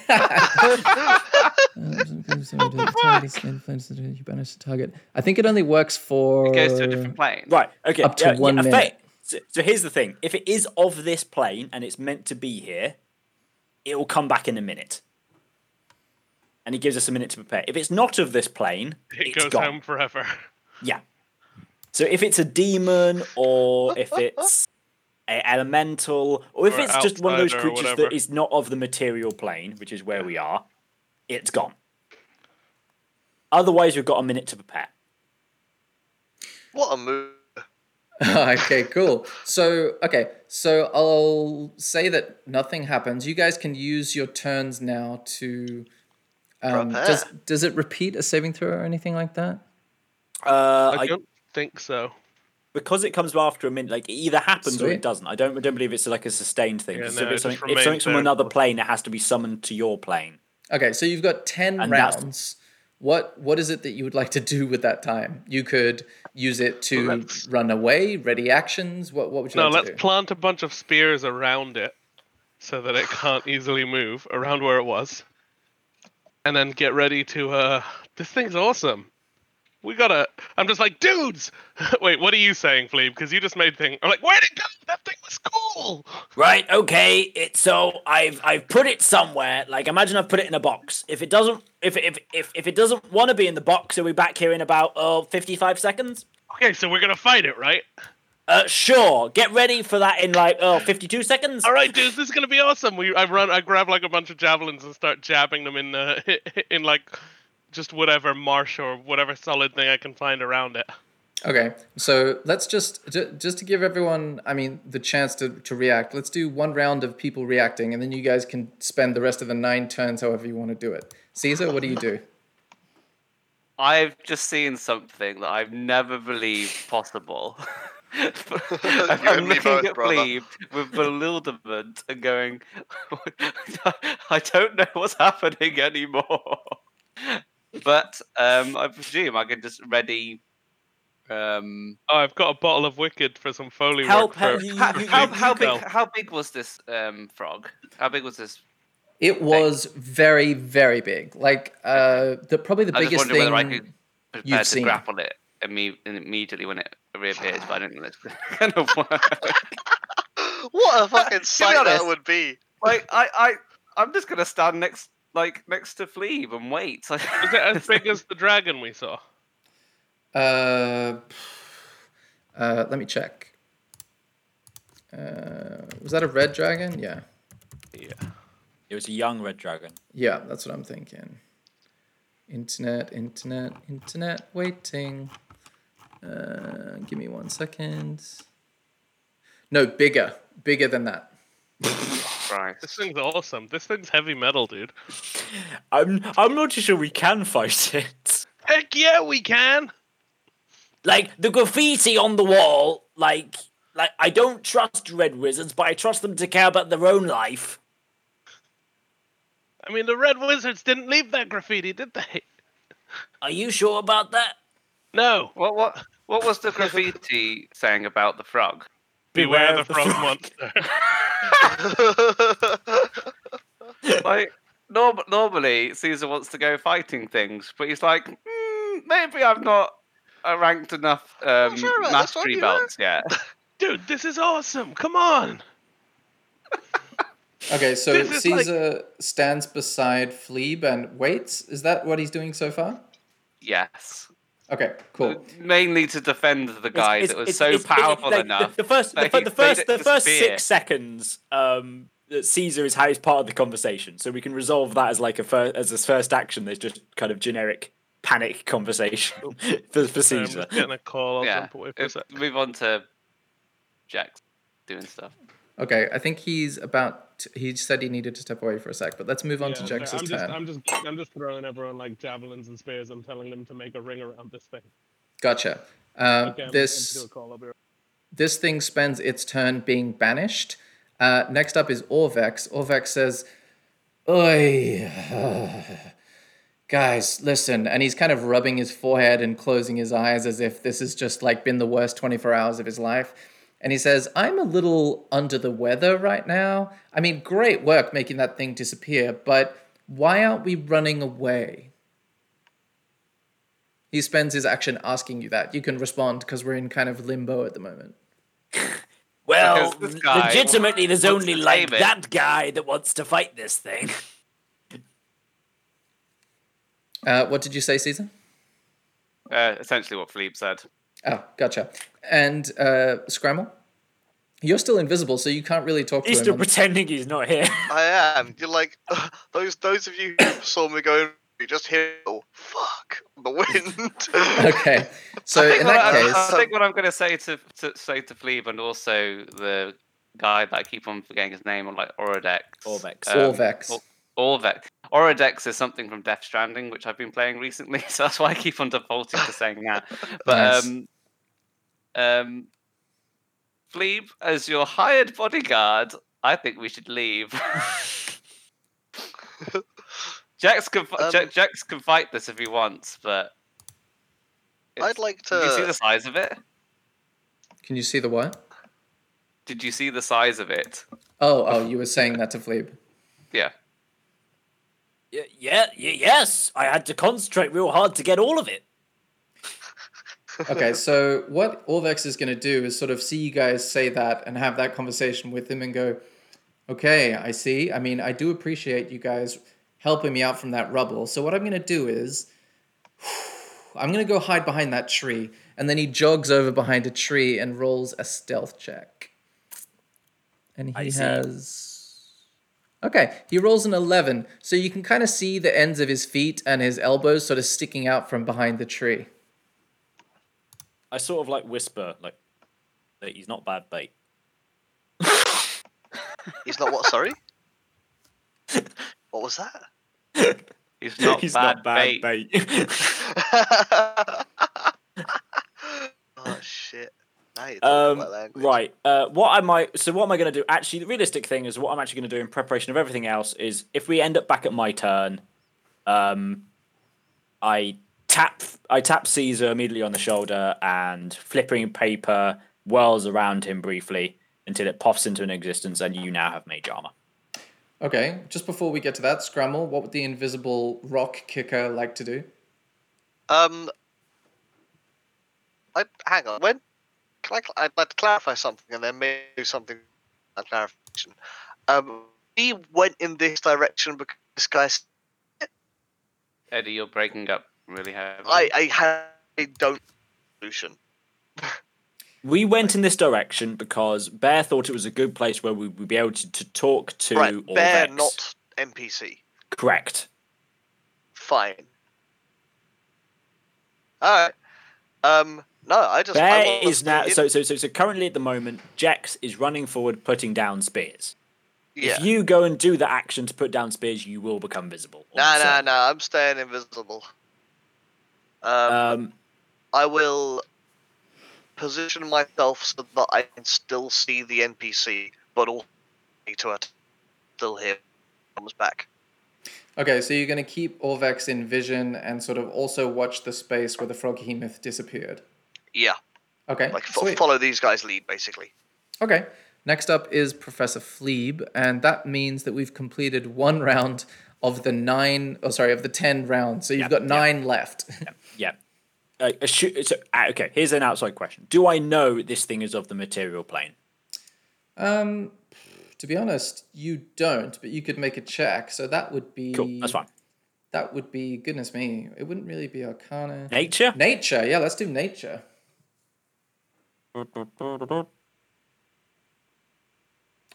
[SPEAKER 2] banish the target. I think it only works for
[SPEAKER 5] It goes to a different plane.
[SPEAKER 6] Right. Okay.
[SPEAKER 2] Up to
[SPEAKER 6] yeah,
[SPEAKER 2] one
[SPEAKER 6] yeah,
[SPEAKER 2] minute.
[SPEAKER 6] So, so here's the thing: if it is of this plane and it's meant to be here, it will come back in a minute, and it gives us a minute to prepare. If it's not of this plane,
[SPEAKER 3] It
[SPEAKER 6] it's
[SPEAKER 3] goes
[SPEAKER 6] gone.
[SPEAKER 3] home forever.
[SPEAKER 6] Yeah. So if it's a demon, or if it's a elemental, or if
[SPEAKER 3] Or
[SPEAKER 6] it's just one of those creatures that is not of the material plane, which is where we are, it's gone. Otherwise, we've got a minute to prepare.
[SPEAKER 4] What a move.
[SPEAKER 2] okay, cool. So, okay, so I'll say that nothing happens. You guys can use your turns now to. Um, does does it repeat a saving throw or anything like that?
[SPEAKER 6] Uh,
[SPEAKER 3] I
[SPEAKER 6] I,
[SPEAKER 3] don't think so.
[SPEAKER 6] Because it comes after a minute, like it either happens or it doesn't. I don't, I don't believe it's like a sustained thing.
[SPEAKER 3] Yeah,
[SPEAKER 6] 'cause
[SPEAKER 3] no,
[SPEAKER 6] if, it's something, if
[SPEAKER 3] remains
[SPEAKER 6] something's from another plane, it has to be summoned to your plane.
[SPEAKER 2] Okay, so you've got ten
[SPEAKER 6] And
[SPEAKER 2] rounds. What what is it that you would like to do with that time? You could use it to
[SPEAKER 3] Let's-
[SPEAKER 2] run away, ready actions. What what would you do?
[SPEAKER 3] No,
[SPEAKER 2] like
[SPEAKER 3] let's
[SPEAKER 2] do?
[SPEAKER 3] plant a bunch of spears around it so that it can't easily move around where it was. And then get ready to uh this thing's awesome. We gotta I'm just like, dudes Wait, what are you saying, Fleeb? Because you just made thing I'm like, where'd it go? That thing was cool.
[SPEAKER 6] Right. Okay. It's so I've I've put it somewhere. Like imagine I've put it in a box. If it doesn't, if if if, if it doesn't want to be in the box, are we back here in about oh 55 seconds?
[SPEAKER 3] Okay, so we're gonna fight it, right?
[SPEAKER 6] Uh, sure. Get ready for that in like oh 52 seconds.
[SPEAKER 3] All right, dudes, this is gonna be awesome. We I run, I grab like a bunch of javelins and start jabbing them in uh, in like just whatever marsh or whatever solid thing I can find around it.
[SPEAKER 2] Okay, so let's just just to give everyone, I mean, the chance to, to react. Let's do one round of people reacting, and then you guys can spend the rest of the nine turns however you want to do it. Caesar, what do you do?
[SPEAKER 5] I've just seen something that I've never believed possible. I'm looking
[SPEAKER 4] both,
[SPEAKER 5] at
[SPEAKER 4] brother.
[SPEAKER 5] Plebe with bewilderment and going, I don't know what's happening anymore. But um, I presume I can just ready. Um,
[SPEAKER 3] Oh, I've got a bottle of Wicked for some foley
[SPEAKER 6] Help,
[SPEAKER 3] work. for-
[SPEAKER 6] you-
[SPEAKER 5] how,
[SPEAKER 6] you-
[SPEAKER 5] how, how big? How big was this um, frog? How big was this?
[SPEAKER 2] It was very, very big. Like uh, the probably the
[SPEAKER 5] I just
[SPEAKER 2] biggest
[SPEAKER 5] wondered whether I
[SPEAKER 2] thing.
[SPEAKER 5] could prepare
[SPEAKER 2] you've
[SPEAKER 5] to
[SPEAKER 2] seen.
[SPEAKER 5] grapple it imme- immediately when it reappears, but I don't think that's going to work.
[SPEAKER 4] What a fucking sight that would be.
[SPEAKER 5] like I, I, I'm just going to stand next, like next to Fleeb and wait.
[SPEAKER 3] Is it as big as the dragon we saw?
[SPEAKER 2] Uh, uh, let me check. Uh, was that a red dragon? Yeah,
[SPEAKER 3] Yeah.
[SPEAKER 6] It was a young red dragon.
[SPEAKER 2] yeah, that's what I'm thinking. Internet, internet, internet, waiting. Uh, give me one second. No, bigger, bigger than that.
[SPEAKER 5] Right.
[SPEAKER 3] This thing's awesome. This thing's heavy metal, dude.
[SPEAKER 6] I'm I'm not too sure we can fight it.
[SPEAKER 3] Heck yeah, we can.
[SPEAKER 6] Like the graffiti on the wall, like like I don't trust red wizards, but I trust them to care about their own life.
[SPEAKER 3] I mean, the Red Wizards didn't leave that graffiti, did they?
[SPEAKER 6] Are you sure about that?
[SPEAKER 3] No.
[SPEAKER 5] What what what was the graffiti saying about the frog?
[SPEAKER 3] Beware, the,
[SPEAKER 6] of the
[SPEAKER 3] frog,
[SPEAKER 6] frog.
[SPEAKER 3] monster.
[SPEAKER 5] like norm- normally Caesar wants to go fighting things, but he's like, "Hmm, maybe I've not uh, ranked enough um,
[SPEAKER 4] sure about this one,
[SPEAKER 5] mastery
[SPEAKER 4] you
[SPEAKER 5] belts yet.
[SPEAKER 3] Dude, this is awesome. Come on.
[SPEAKER 2] Okay, so
[SPEAKER 3] This is like-
[SPEAKER 2] Caesar stands beside Fleeb and waits. Is that what he's doing so far?
[SPEAKER 5] yes.
[SPEAKER 2] Okay, cool.
[SPEAKER 5] Mainly to defend the guy
[SPEAKER 6] It's-
[SPEAKER 5] that was
[SPEAKER 6] it's-
[SPEAKER 5] so
[SPEAKER 6] it's- it's-
[SPEAKER 5] powerful
[SPEAKER 6] like,
[SPEAKER 5] enough.
[SPEAKER 6] The, the first, the,
[SPEAKER 5] that
[SPEAKER 6] fir-
[SPEAKER 5] he
[SPEAKER 6] the first, the first six seconds, um, that Caesar is how he's part of the conversation. So we can resolve that as like a first, as his first action. There's just kind of generic panic conversation for, for Caesar.
[SPEAKER 3] just getting a call. I'll
[SPEAKER 5] yeah.
[SPEAKER 3] jump away for a sec.
[SPEAKER 5] move on to Jax doing stuff.
[SPEAKER 2] Okay, I think he's about. To, he said he needed to step away for a sec, but let's move on to
[SPEAKER 3] Yeah,
[SPEAKER 2] Jax's
[SPEAKER 3] I'm just,
[SPEAKER 2] turn.
[SPEAKER 3] I'm just, I'm just throwing everyone like javelins and spears. I'm telling them to make a ring around this thing.
[SPEAKER 2] Gotcha. Um,
[SPEAKER 3] Okay,
[SPEAKER 2] this
[SPEAKER 3] gonna do a call. I'll be right-
[SPEAKER 2] this thing spends its turn being banished. Uh, next up is Orvex. Orvex says, Oi, guys, listen. And he's kind of rubbing his forehead and closing his eyes as if this has just like been the worst 24 hours of his life. And he says, I'm a little under the weather right now. I mean, great work making that thing disappear, but why aren't we running away? He spends his action asking you that. You can respond because we're in kind of limbo at the moment.
[SPEAKER 6] Well,
[SPEAKER 5] guy
[SPEAKER 6] legitimately, there's only
[SPEAKER 5] to
[SPEAKER 6] like
[SPEAKER 5] it.
[SPEAKER 6] that guy that wants to fight this thing.
[SPEAKER 2] Uh, what did you say, Caesar?
[SPEAKER 5] Uh, essentially what Philippe said.
[SPEAKER 2] Oh, gotcha. And uh, Scramble, you're still invisible, so you can't really talk to him.
[SPEAKER 6] He's still
[SPEAKER 2] on-
[SPEAKER 6] pretending he's not here.
[SPEAKER 4] I am. You're like those those of you who saw me going. You just hear, oh fuck, the wind.
[SPEAKER 2] okay, so
[SPEAKER 5] I think,
[SPEAKER 2] in
[SPEAKER 5] what,
[SPEAKER 2] that
[SPEAKER 5] I,
[SPEAKER 2] case,
[SPEAKER 5] I think what I'm going to say to, to say to Philippe and also the guy that I keep on forgetting his name on like Orodex.
[SPEAKER 6] Orvex.
[SPEAKER 5] um,
[SPEAKER 2] Orvex.
[SPEAKER 5] Or- Orvex. Orodex is something from Death Stranding, which I've been playing recently, so that's why I keep on defaulting to saying that. But
[SPEAKER 2] Nice.
[SPEAKER 5] um, um, Philippe, as your hired bodyguard, I think we should leave. Jax can fi-
[SPEAKER 4] Um,
[SPEAKER 5] Ja- Jax can fight this if he wants, but
[SPEAKER 4] I'd
[SPEAKER 5] it's-
[SPEAKER 4] like
[SPEAKER 5] Did you see the size of it?
[SPEAKER 2] can you see the what?
[SPEAKER 5] Did you see the size of it?
[SPEAKER 2] Oh, oh, you were saying that to Fleeb.
[SPEAKER 5] Yeah.
[SPEAKER 6] Y- yeah, yes. I had to concentrate real hard to get all of it.
[SPEAKER 2] Okay, so what Orvex is going to do is sort of see you guys say that and have that conversation with him and go, okay, I see. I mean, I do appreciate you guys helping me out from that rubble. So what I'm going to do is I'm going to go hide behind that tree. And then he jogs over behind a tree and rolls a stealth check. And
[SPEAKER 6] I
[SPEAKER 2] he
[SPEAKER 6] see.
[SPEAKER 2] Has. Okay, he rolls an 11. So you can kind of see the ends of his feet and his elbows sort of sticking out from behind the tree.
[SPEAKER 6] I sort of like whisper, like, that he's not bad bait.
[SPEAKER 4] He's not what? Sorry. what was that?
[SPEAKER 5] He's not
[SPEAKER 6] he's
[SPEAKER 5] bad,
[SPEAKER 6] not bad
[SPEAKER 5] bait.
[SPEAKER 6] bait.
[SPEAKER 4] oh shit. Now you're talking
[SPEAKER 6] um, right. Uh, what I. So what am I going to do? Actually, the realistic thing is what I'm actually going to do in preparation of everything else is if we end up back at my turn, um, I tap I tap Caesar immediately on the shoulder and flipping paper whirls around him briefly until it pops into an existence and you now have mage armor.
[SPEAKER 2] Okay, just before we get to that, Scramble, what would the invisible rock kicker like to do?
[SPEAKER 4] Um. I hang on. When can I? cl- I'd like to clarify something, and then maybe do something. A clarification. Um. We went in this direction because this guy's.
[SPEAKER 5] Eddie, you're breaking up really heavily.
[SPEAKER 4] I. I had. I don't. Solution.
[SPEAKER 6] We went in this direction because Bear thought it was a good place where we would be able to, to talk to
[SPEAKER 4] right. Bear,
[SPEAKER 6] Orvex.
[SPEAKER 4] not NPC.
[SPEAKER 6] correct.
[SPEAKER 4] Fine. All right. Um. No, I just. I
[SPEAKER 6] Bear
[SPEAKER 4] want
[SPEAKER 6] is now
[SPEAKER 4] to-
[SPEAKER 6] so so so so currently at the moment, Jax is running forward, putting down spears.
[SPEAKER 4] Yeah.
[SPEAKER 6] If you go and do the action to put down spears, you will become visible. all
[SPEAKER 4] Nah,
[SPEAKER 6] of a
[SPEAKER 4] nah, nah. I'm staying invisible. Um,
[SPEAKER 6] Um,
[SPEAKER 4] I will position myself so that I can still see the NPC, but also need to at- still hear comes back.
[SPEAKER 2] Okay, so you're going to keep Orvex in vision and sort of also watch the space where the Froghemoth disappeared.
[SPEAKER 4] Yeah,
[SPEAKER 2] Okay,
[SPEAKER 4] like fo- follow these guys' lead, basically.
[SPEAKER 2] Okay, next up is Professor Fleeb, and that means that we've completed one round of the nine, oh sorry, of the ten rounds. So you've
[SPEAKER 6] Yep,
[SPEAKER 2] got
[SPEAKER 6] yep.
[SPEAKER 2] nine left.
[SPEAKER 6] yeah. Uh, assu- so, uh, okay, here's an outside question: Do I know this thing is of the material plane?
[SPEAKER 2] um, to be honest, you don't, but you could make a check. So that would be
[SPEAKER 6] Cool, that's fine.
[SPEAKER 2] That would be goodness me. It wouldn't really be Arcana.
[SPEAKER 6] Nature.
[SPEAKER 2] Nature, yeah, let's do nature.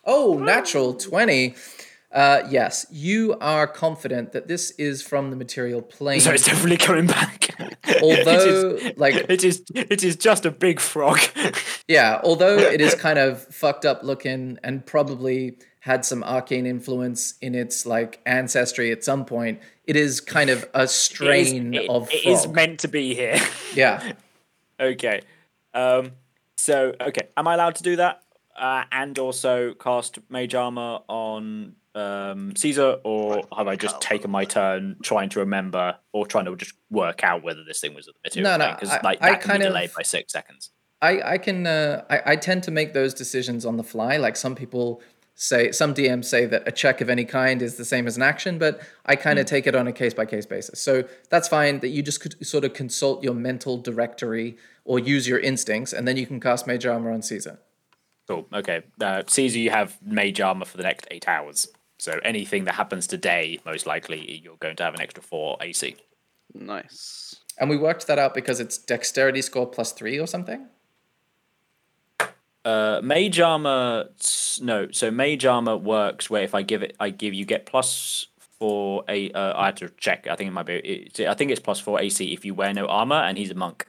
[SPEAKER 2] Oh, natural 20. Uh, yes, you are confident that this is from the material plane.
[SPEAKER 6] So it's definitely coming back.
[SPEAKER 2] Although,
[SPEAKER 6] it is,
[SPEAKER 2] like-
[SPEAKER 6] it is, it is just a big frog.
[SPEAKER 2] Yeah, although it is kind of fucked up looking and probably had some arcane influence in its like ancestry at some point, it is kind of a
[SPEAKER 6] It is-
[SPEAKER 2] strain
[SPEAKER 6] it-
[SPEAKER 2] of
[SPEAKER 6] it is meant to be here.
[SPEAKER 2] yeah.
[SPEAKER 6] okay. Um. So okay, am I allowed to do that? Uh, and also cast mage armor on um, Caesar, or have I just taken my turn trying to remember or trying to just work out whether this thing was at the material
[SPEAKER 2] No, no,
[SPEAKER 6] Because
[SPEAKER 2] I-
[SPEAKER 6] like
[SPEAKER 2] I
[SPEAKER 6] that can
[SPEAKER 2] kind
[SPEAKER 6] be
[SPEAKER 2] of-
[SPEAKER 6] delayed by six seconds.
[SPEAKER 2] I, I can uh, I, I tend to make those decisions on the fly. Like some people say some DMs say that a check of any kind is the same as an action, but I kind of take it on a case by case basis. So that's fine that you just could sort of consult your mental directory or use your instincts, and then you can cast Mage Armor on Caesar.
[SPEAKER 6] Cool. Okay. Uh, Caesar, you have mage armor for the next eight hours. So anything that happens today, most likely, you're going to have an extra four AC.
[SPEAKER 5] Nice.
[SPEAKER 2] And we worked that out because it's dexterity score plus three or something.
[SPEAKER 6] Uh, mage armor, no. So mage armor works where if I give it, I give you get plus four a. Uh, I had to check. I think it might be. It, I think it's plus four AC if you wear no armor, and he's a monk.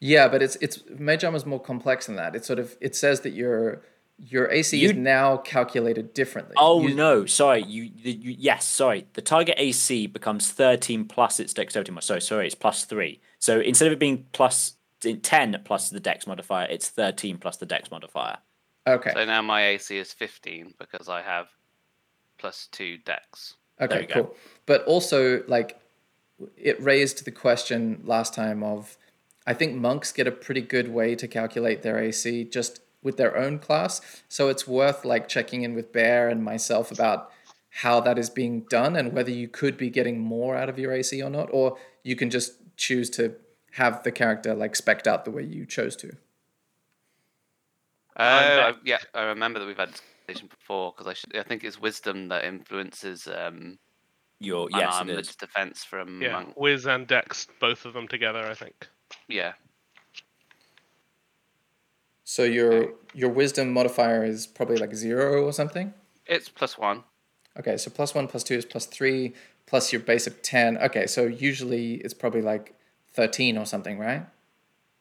[SPEAKER 2] Yeah, but it's it's Mage Armor is more complex than that. It sort of it says that your your AC is now calculated differently.
[SPEAKER 6] Oh
[SPEAKER 2] You-
[SPEAKER 6] no, sorry. You, you yes, sorry. The target AC becomes thirteen plus its dexterity. mod- Sorry, sorry. It's plus three. So instead of it being plus ten plus the dex modifier, it's thirteen plus the dex modifier.
[SPEAKER 2] Okay.
[SPEAKER 5] So now my AC is 15 because I have plus two dex.
[SPEAKER 2] Okay,
[SPEAKER 6] you go.
[SPEAKER 2] cool. But also, like, it raised the question last time of, I think monks get a pretty good way to calculate their AC just with their own class. So it's worth like checking in with Bear and myself about how that is being done and whether you could be getting more out of your AC or not, or you can just choose to have the character like specked out the way you chose to.
[SPEAKER 5] Oh,
[SPEAKER 3] I'm
[SPEAKER 5] yeah, I remember that we've had this conversation before because I should, I think it's wisdom that influences um,
[SPEAKER 6] Your yes, it
[SPEAKER 5] unarmored
[SPEAKER 6] is.
[SPEAKER 5] defense from
[SPEAKER 3] Yeah,
[SPEAKER 5] monk.
[SPEAKER 3] Wiz and Dex, both of them together, I think.
[SPEAKER 5] Yeah,
[SPEAKER 2] So your your wisdom modifier is probably like zero or something.
[SPEAKER 5] it's plus one.
[SPEAKER 2] Okay, so plus one, plus two is plus three, plus your base of 10. Okay, so usually it's probably like 13 or something, right?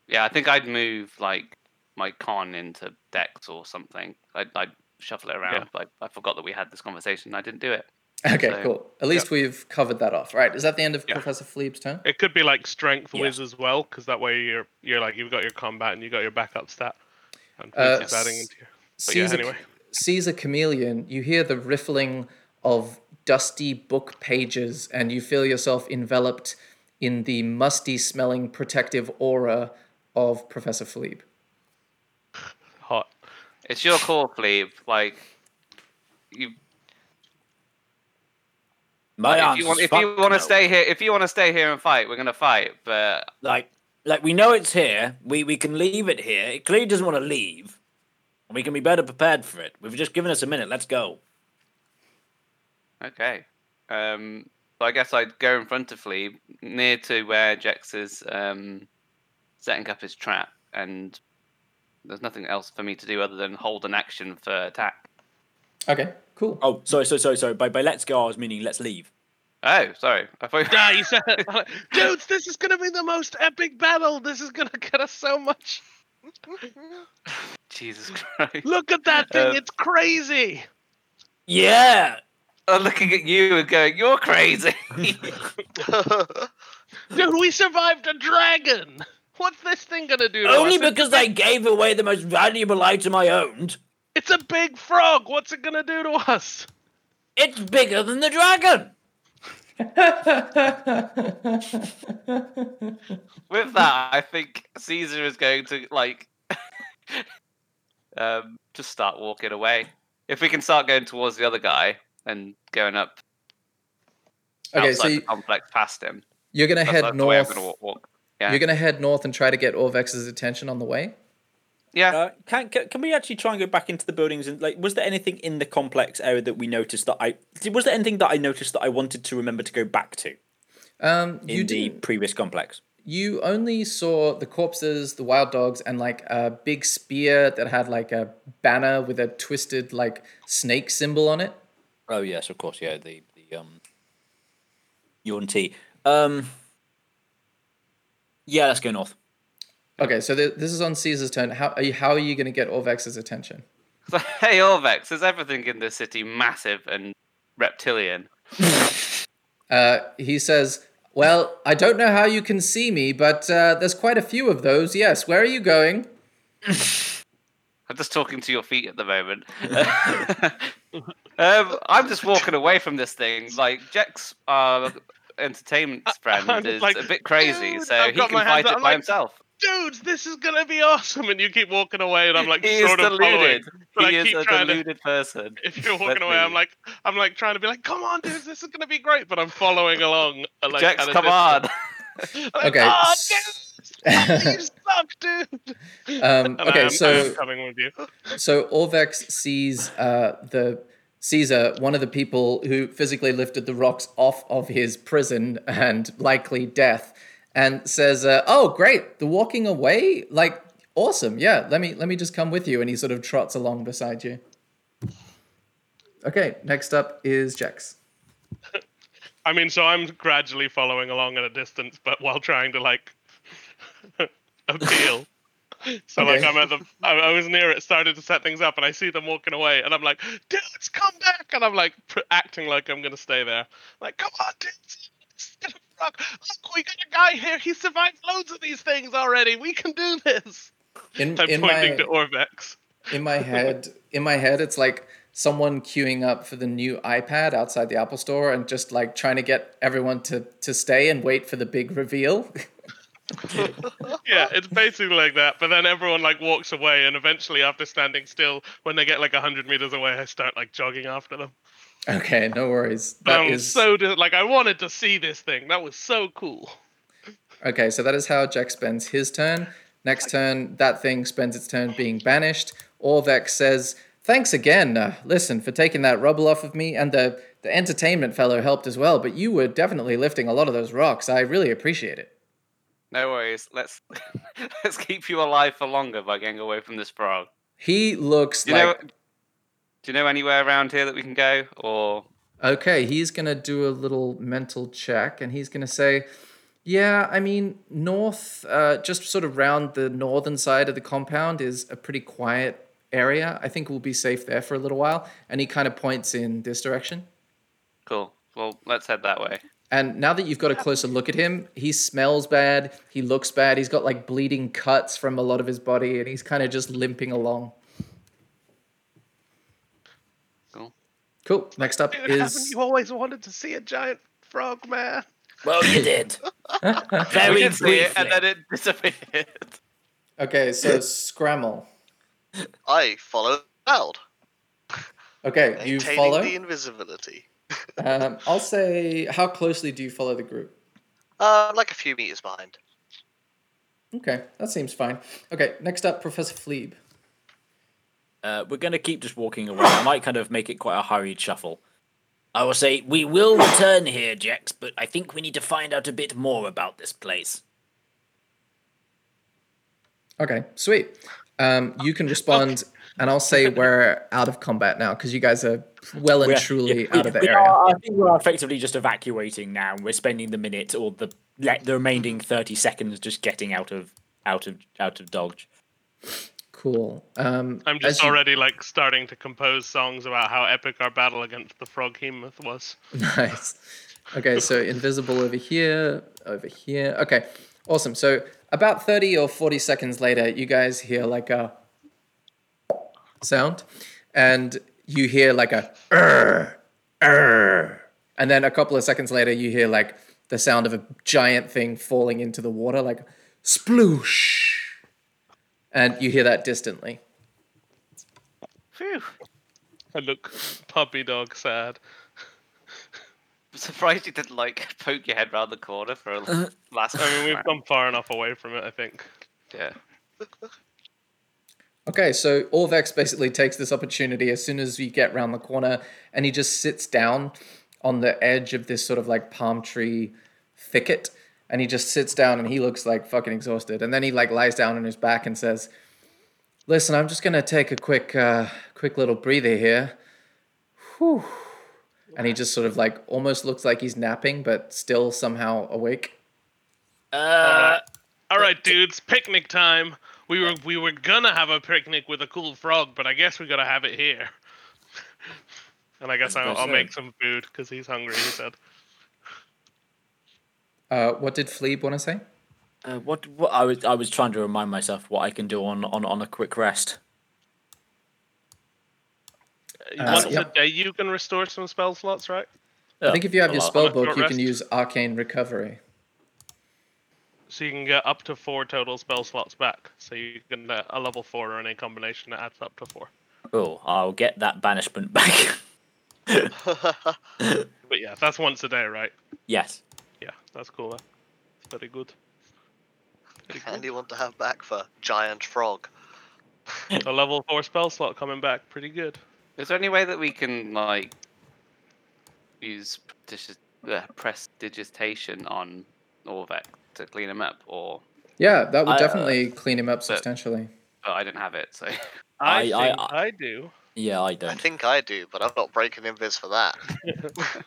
[SPEAKER 5] Yeah, I think I'd move like my con into dex or something. I'd, I'd shuffle it around. But I, I forgot that we had this conversation. I didn't do it.
[SPEAKER 2] Okay,
[SPEAKER 5] So-
[SPEAKER 2] cool. At least we've covered that off. Right, is that the end of
[SPEAKER 3] Yeah.
[SPEAKER 2] Professor Fleeb's turn?
[SPEAKER 3] It could be like strength
[SPEAKER 6] Yeah.
[SPEAKER 3] Wiz as well, because that way you're you're like you've got your combat and you got your backup stat. And
[SPEAKER 2] Uh,
[SPEAKER 3] adding into your. But yeah,
[SPEAKER 2] Caesar,
[SPEAKER 3] anyway.
[SPEAKER 2] Caesar Chameleon, you hear the riffling of dusty book pages and you feel yourself enveloped in the musty smelling protective aura of Professor Philippe.
[SPEAKER 3] Hot.
[SPEAKER 5] It's your call, Philippe. Like you,
[SPEAKER 6] My
[SPEAKER 5] if you want, if you want to
[SPEAKER 6] no.
[SPEAKER 5] stay here, if you want to stay here and fight, we're gonna fight. But
[SPEAKER 6] like like we know it's here. We we can leave it here. It clearly doesn't want to leave. And we can be better prepared for it. We've just given us a minute. Let's go.
[SPEAKER 5] okay. Um, so I guess I'd go in front of Fleeb, near to where Jex is um, setting up his trap, and there's nothing else for me to do other than hold an action for attack.
[SPEAKER 2] Okay, cool.
[SPEAKER 6] Oh, sorry, sorry, sorry, sorry. By by let's go, I was meaning let's leave.
[SPEAKER 5] Oh, sorry. I thought.
[SPEAKER 3] Ah, you said. Dudes, this is gonna be the most epic battle. This is gonna get us so much.
[SPEAKER 5] Jesus Christ.
[SPEAKER 3] Look at that thing,
[SPEAKER 5] Uh,
[SPEAKER 3] it's crazy.
[SPEAKER 6] Yeah.
[SPEAKER 5] I'm looking at you and going, "You're crazy."
[SPEAKER 3] Dude, we survived a dragon. What's this thing gonna do to
[SPEAKER 6] Only
[SPEAKER 3] us? It's-
[SPEAKER 6] because I gave away the most valuable item I owned.
[SPEAKER 3] It's a big frog. What's it gonna do to us?
[SPEAKER 6] It's bigger than the dragon.
[SPEAKER 5] With that, I think Caesar is going to like um, just start walking away. If we can start going towards the other guy and going up
[SPEAKER 2] Okay,
[SPEAKER 5] outside
[SPEAKER 2] so
[SPEAKER 5] the
[SPEAKER 2] you,
[SPEAKER 5] complex past him,
[SPEAKER 2] you're gonna
[SPEAKER 5] that's,
[SPEAKER 2] head
[SPEAKER 5] that's the way I'm
[SPEAKER 2] north.
[SPEAKER 5] going to walk. walk. Yeah,
[SPEAKER 2] You're gonna head north and try to get Orvex's attention on the way.
[SPEAKER 5] yeah.
[SPEAKER 6] Uh, can, can can we actually try and go back into the buildings and like was there anything in the complex area that we noticed that I was there anything that I noticed that I wanted to remember to go back to
[SPEAKER 2] Um,
[SPEAKER 6] in
[SPEAKER 2] you
[SPEAKER 6] the previous complex?
[SPEAKER 2] you only saw the corpses, the wild dogs, and like a big spear that had like a banner with a twisted like snake symbol on it.
[SPEAKER 6] Oh yes, of course, yeah. The the um, Yuan-Ti. Um, yeah, let's go north.
[SPEAKER 2] Okay, so th- this is on Caesar's turn. How are you? How are you going to get Orvex's attention?
[SPEAKER 5] Hey, Orvex, is everything in this city massive and reptilian?
[SPEAKER 2] Uh, he says, "Well, I don't know how you can see me, but uh, there's quite a few of those. Yes. Where are you going?
[SPEAKER 5] I'm just talking to your feet at the moment. Um, I'm just walking away from this thing. Like Jex, our entertainment friend,
[SPEAKER 3] I'm
[SPEAKER 5] is
[SPEAKER 3] like,
[SPEAKER 5] a bit crazy, so
[SPEAKER 3] I've
[SPEAKER 5] he can fight it
[SPEAKER 3] I'm
[SPEAKER 5] by
[SPEAKER 3] like,
[SPEAKER 5] himself.
[SPEAKER 3] dudes, this is gonna be awesome, and you keep walking away, and I'm like
[SPEAKER 5] he
[SPEAKER 3] sort of following.
[SPEAKER 5] deluded.
[SPEAKER 3] but I
[SPEAKER 5] He is a
[SPEAKER 3] trying to-
[SPEAKER 5] deluded person.
[SPEAKER 3] If you're walking
[SPEAKER 5] Let
[SPEAKER 3] away, I'm like, I'm like trying to be like, come on, dudes, this is gonna be great, but I'm following along. uh, Like,
[SPEAKER 5] Jax, come on.
[SPEAKER 3] like,
[SPEAKER 2] Okay,
[SPEAKER 3] "Oh, dude, you suck, dude.
[SPEAKER 2] Um, okay,
[SPEAKER 3] am-
[SPEAKER 2] so
[SPEAKER 3] coming with you.
[SPEAKER 2] so Orvex sees uh, the Caesar, one of the people who physically lifted the rocks off of his prison and likely death, and says, uh, "Oh, great! The walking away, like awesome. Yeah, let me let me just come with you." And he sort of trots along beside you. Okay, next up is Jax.
[SPEAKER 3] I mean, so I'm gradually following along at a distance, but while trying to like appeal. So like I'm at the, I, was near it, started to set things up, and I see them walking away, and I'm like, dudes, come back, and I'm like pr- acting like I'm gonna stay there, like, come on, dudes, this is gonna rock. Look, we got a guy here. He survived loads of these things already. We can do this.
[SPEAKER 2] In,
[SPEAKER 3] I'm
[SPEAKER 2] in
[SPEAKER 3] pointing
[SPEAKER 2] my
[SPEAKER 3] to Orvex.
[SPEAKER 2] in my head, in my head, it's like someone queuing up for the new iPad outside the Apple Store and just like trying to get everyone to to stay and wait for the big reveal.
[SPEAKER 3] Yeah, it's basically like that. But then everyone like walks away, and eventually, after standing still, when they get like hundred meters away, I start like jogging after them.
[SPEAKER 2] okay, no worries. That
[SPEAKER 3] I'm
[SPEAKER 2] is
[SPEAKER 3] so di- like I wanted to see this thing. That was so cool.
[SPEAKER 2] okay. So that is how Jack spends his turn. Next turn, that thing spends its turn being banished. Orvex says, "Thanks again. Uh, listen for taking that rubble off of me, and the the entertainment fellow helped as well. But you were definitely lifting a lot of those rocks. I really appreciate it."
[SPEAKER 5] No worries. Let's let's keep you alive for longer by getting away from this frog.
[SPEAKER 2] He looks
[SPEAKER 5] Do you know?
[SPEAKER 2] like
[SPEAKER 5] Do you know anywhere around here that we can go? Or
[SPEAKER 2] Okay, he's gonna do a little mental check, and he's gonna say, "Yeah, I mean, north, uh, just sort of round the northern side of the compound is a pretty quiet area. I think we'll be safe there for a little while." And he kind of points in this direction.
[SPEAKER 5] cool. Well, let's head that way.
[SPEAKER 2] And now that you've got a closer look at him, he smells bad. He looks bad. He's got like bleeding cuts from a lot of his body, and he's kind of just limping along.
[SPEAKER 5] Cool.
[SPEAKER 2] Cool. Next up
[SPEAKER 3] Dude, haven't
[SPEAKER 2] is
[SPEAKER 3] you always wanted to see a giant frog, man?
[SPEAKER 6] Well, you did.
[SPEAKER 5] we
[SPEAKER 6] Very
[SPEAKER 5] did see it, and then it disappeared.
[SPEAKER 2] okay. So Scramble.
[SPEAKER 4] I follow Cloud,
[SPEAKER 2] Okay, you
[SPEAKER 4] maintaining
[SPEAKER 2] follow.
[SPEAKER 4] the invisibility.
[SPEAKER 2] Um, I'll say, how closely do you follow the group?
[SPEAKER 4] Uh, like a few meters behind.
[SPEAKER 2] Okay, that seems fine. Okay, next up, Professor Fleeb.
[SPEAKER 6] Uh, we're going to keep just walking away. I might kind of make it quite a hurried shuffle. I will say, we will return here, Jax, but I think we need to find out a bit more about this place.
[SPEAKER 2] Okay, sweet. Um, you can respond, and I'll say we're out of combat now because you guys are well and
[SPEAKER 6] We're-
[SPEAKER 2] truly
[SPEAKER 6] yeah, we-
[SPEAKER 2] out of the
[SPEAKER 6] we
[SPEAKER 2] area.
[SPEAKER 6] are- I think we're effectively just evacuating now. We're spending the minute or the the remaining thirty seconds just getting out of out of out of Dodge.
[SPEAKER 2] Cool. Um,
[SPEAKER 3] I'm
[SPEAKER 2] as
[SPEAKER 3] just
[SPEAKER 2] you-
[SPEAKER 3] already like starting to compose songs about how epic our battle against the froghemoth was.
[SPEAKER 2] Nice. Okay, so invisible over here, over here. Okay, awesome. So about 30 or 40 seconds later, you guys hear like a sound, and you hear like a "Arr, arr." and then a couple of seconds later, you hear like the sound of a giant thing falling into the water, like sploosh, and you hear that distantly.
[SPEAKER 5] Phew.
[SPEAKER 3] I look puppy dog sad.
[SPEAKER 5] I'm surprised you didn't like poke your head round the corner for a uh, last.
[SPEAKER 3] I mean, we've gone far enough away from it, I think.
[SPEAKER 5] Yeah.
[SPEAKER 2] Okay, so Orvex basically takes this opportunity as soon as we get round the corner and he just sits down on the edge of this sort of like palm tree thicket and he just sits down and he looks like fucking exhausted. And then he like lies down on his back and says listen i'm just gonna take a quick uh quick little breather here. Whew. and he just sort of like almost looks like he's napping but still somehow awake.
[SPEAKER 6] Uh,
[SPEAKER 3] All right, dudes, picnic time. We were we were gonna have a picnic with a cool frog, but I guess we gotta have it here. and I guess I'll, I'll make some food because he's hungry. He said.
[SPEAKER 2] uh what did Fleeb want to say
[SPEAKER 6] uh, what what I was I was trying to remind myself what I can do on on, on a quick rest.
[SPEAKER 3] Uh,
[SPEAKER 2] Uh,
[SPEAKER 3] Once
[SPEAKER 2] yep.
[SPEAKER 3] a day, you can restore some spell slots, right?
[SPEAKER 2] i think if you have your
[SPEAKER 6] well,
[SPEAKER 2] spell book
[SPEAKER 3] short
[SPEAKER 2] you can use arcane recovery
[SPEAKER 3] So you can get up to four total spell slots back. So you can uh, a level four or any combination that adds up to four.
[SPEAKER 6] Oh, I'll get that banishment back.
[SPEAKER 3] But yeah, that's once a day, right?
[SPEAKER 6] yes.
[SPEAKER 3] Yeah, that's cool. That's very good. Very
[SPEAKER 4] and
[SPEAKER 3] good.
[SPEAKER 4] you want to have back for giant frog.
[SPEAKER 3] A level four spell slot coming back, pretty good.
[SPEAKER 5] Is there any way that we can like use prestigi- uh, prestidigitation on Orvex to clean him up, or
[SPEAKER 2] Yeah, that would
[SPEAKER 6] I, uh,
[SPEAKER 2] definitely clean him up substantially.
[SPEAKER 5] But I don't have it, so
[SPEAKER 3] I,
[SPEAKER 6] I-
[SPEAKER 3] think
[SPEAKER 6] I-
[SPEAKER 3] I, do.
[SPEAKER 6] Yeah, I
[SPEAKER 4] I
[SPEAKER 6] don't.
[SPEAKER 4] I think I do, but I'm not breaking invis for that.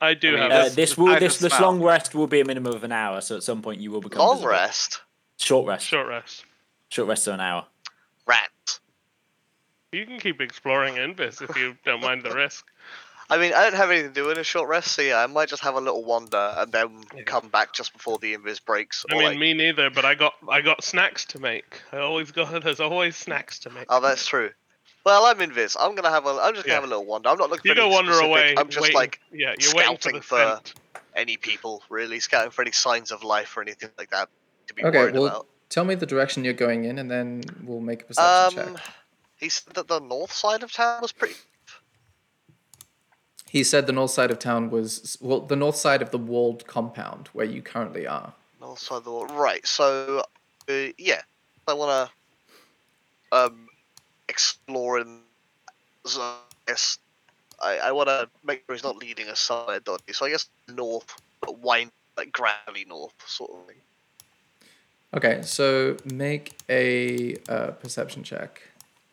[SPEAKER 3] I do
[SPEAKER 5] I mean,
[SPEAKER 3] have
[SPEAKER 6] Uh,
[SPEAKER 3] this.
[SPEAKER 6] this will this this long rest will be a minimum of an hour, so at some point you will become
[SPEAKER 4] Long
[SPEAKER 6] visible.
[SPEAKER 4] rest.
[SPEAKER 6] Short rest.
[SPEAKER 3] short rest.
[SPEAKER 6] Short rest of an hour.
[SPEAKER 4] Rat.
[SPEAKER 3] You can keep exploring Invis if you don't mind the risk.
[SPEAKER 4] I mean, I don't have anything to do in a short rest, so yeah, I might just have a little wander and then
[SPEAKER 3] Yeah.
[SPEAKER 4] come back just before the invis breaks.
[SPEAKER 3] I
[SPEAKER 4] or,
[SPEAKER 3] mean,
[SPEAKER 4] like-
[SPEAKER 3] me neither, but I got I got snacks to make. I always got there's always snacks to make.
[SPEAKER 4] Oh, that's true. Well, I'm invis. I'm gonna have a. I'm just gonna
[SPEAKER 3] Yeah.
[SPEAKER 4] have a little wander. I'm not looking
[SPEAKER 3] you
[SPEAKER 4] for
[SPEAKER 3] don't wander
[SPEAKER 4] specific.
[SPEAKER 3] away.
[SPEAKER 4] I'm just
[SPEAKER 3] waiting-
[SPEAKER 4] like
[SPEAKER 3] yeah, you're waiting for
[SPEAKER 4] scouting
[SPEAKER 3] the
[SPEAKER 4] for any people, really scouting for any signs of life or anything like that to be
[SPEAKER 2] Okay,
[SPEAKER 4] worried
[SPEAKER 2] well,
[SPEAKER 4] about.
[SPEAKER 2] tell me the direction you're going in, and then we'll make a perception
[SPEAKER 4] Um,
[SPEAKER 2] check.
[SPEAKER 4] he said that the north side of town was pretty.
[SPEAKER 2] He said the north side of town was well, the north side of the walled compound where you currently are.
[SPEAKER 4] North side of the wall. Right. So, uh, yeah, I want to um explore in. So, yes, I I want to make sure he's not leading us somewhere dodgy. So I guess north, but wind like gradually north, sort of thing.
[SPEAKER 2] Okay, so make a uh, perception check,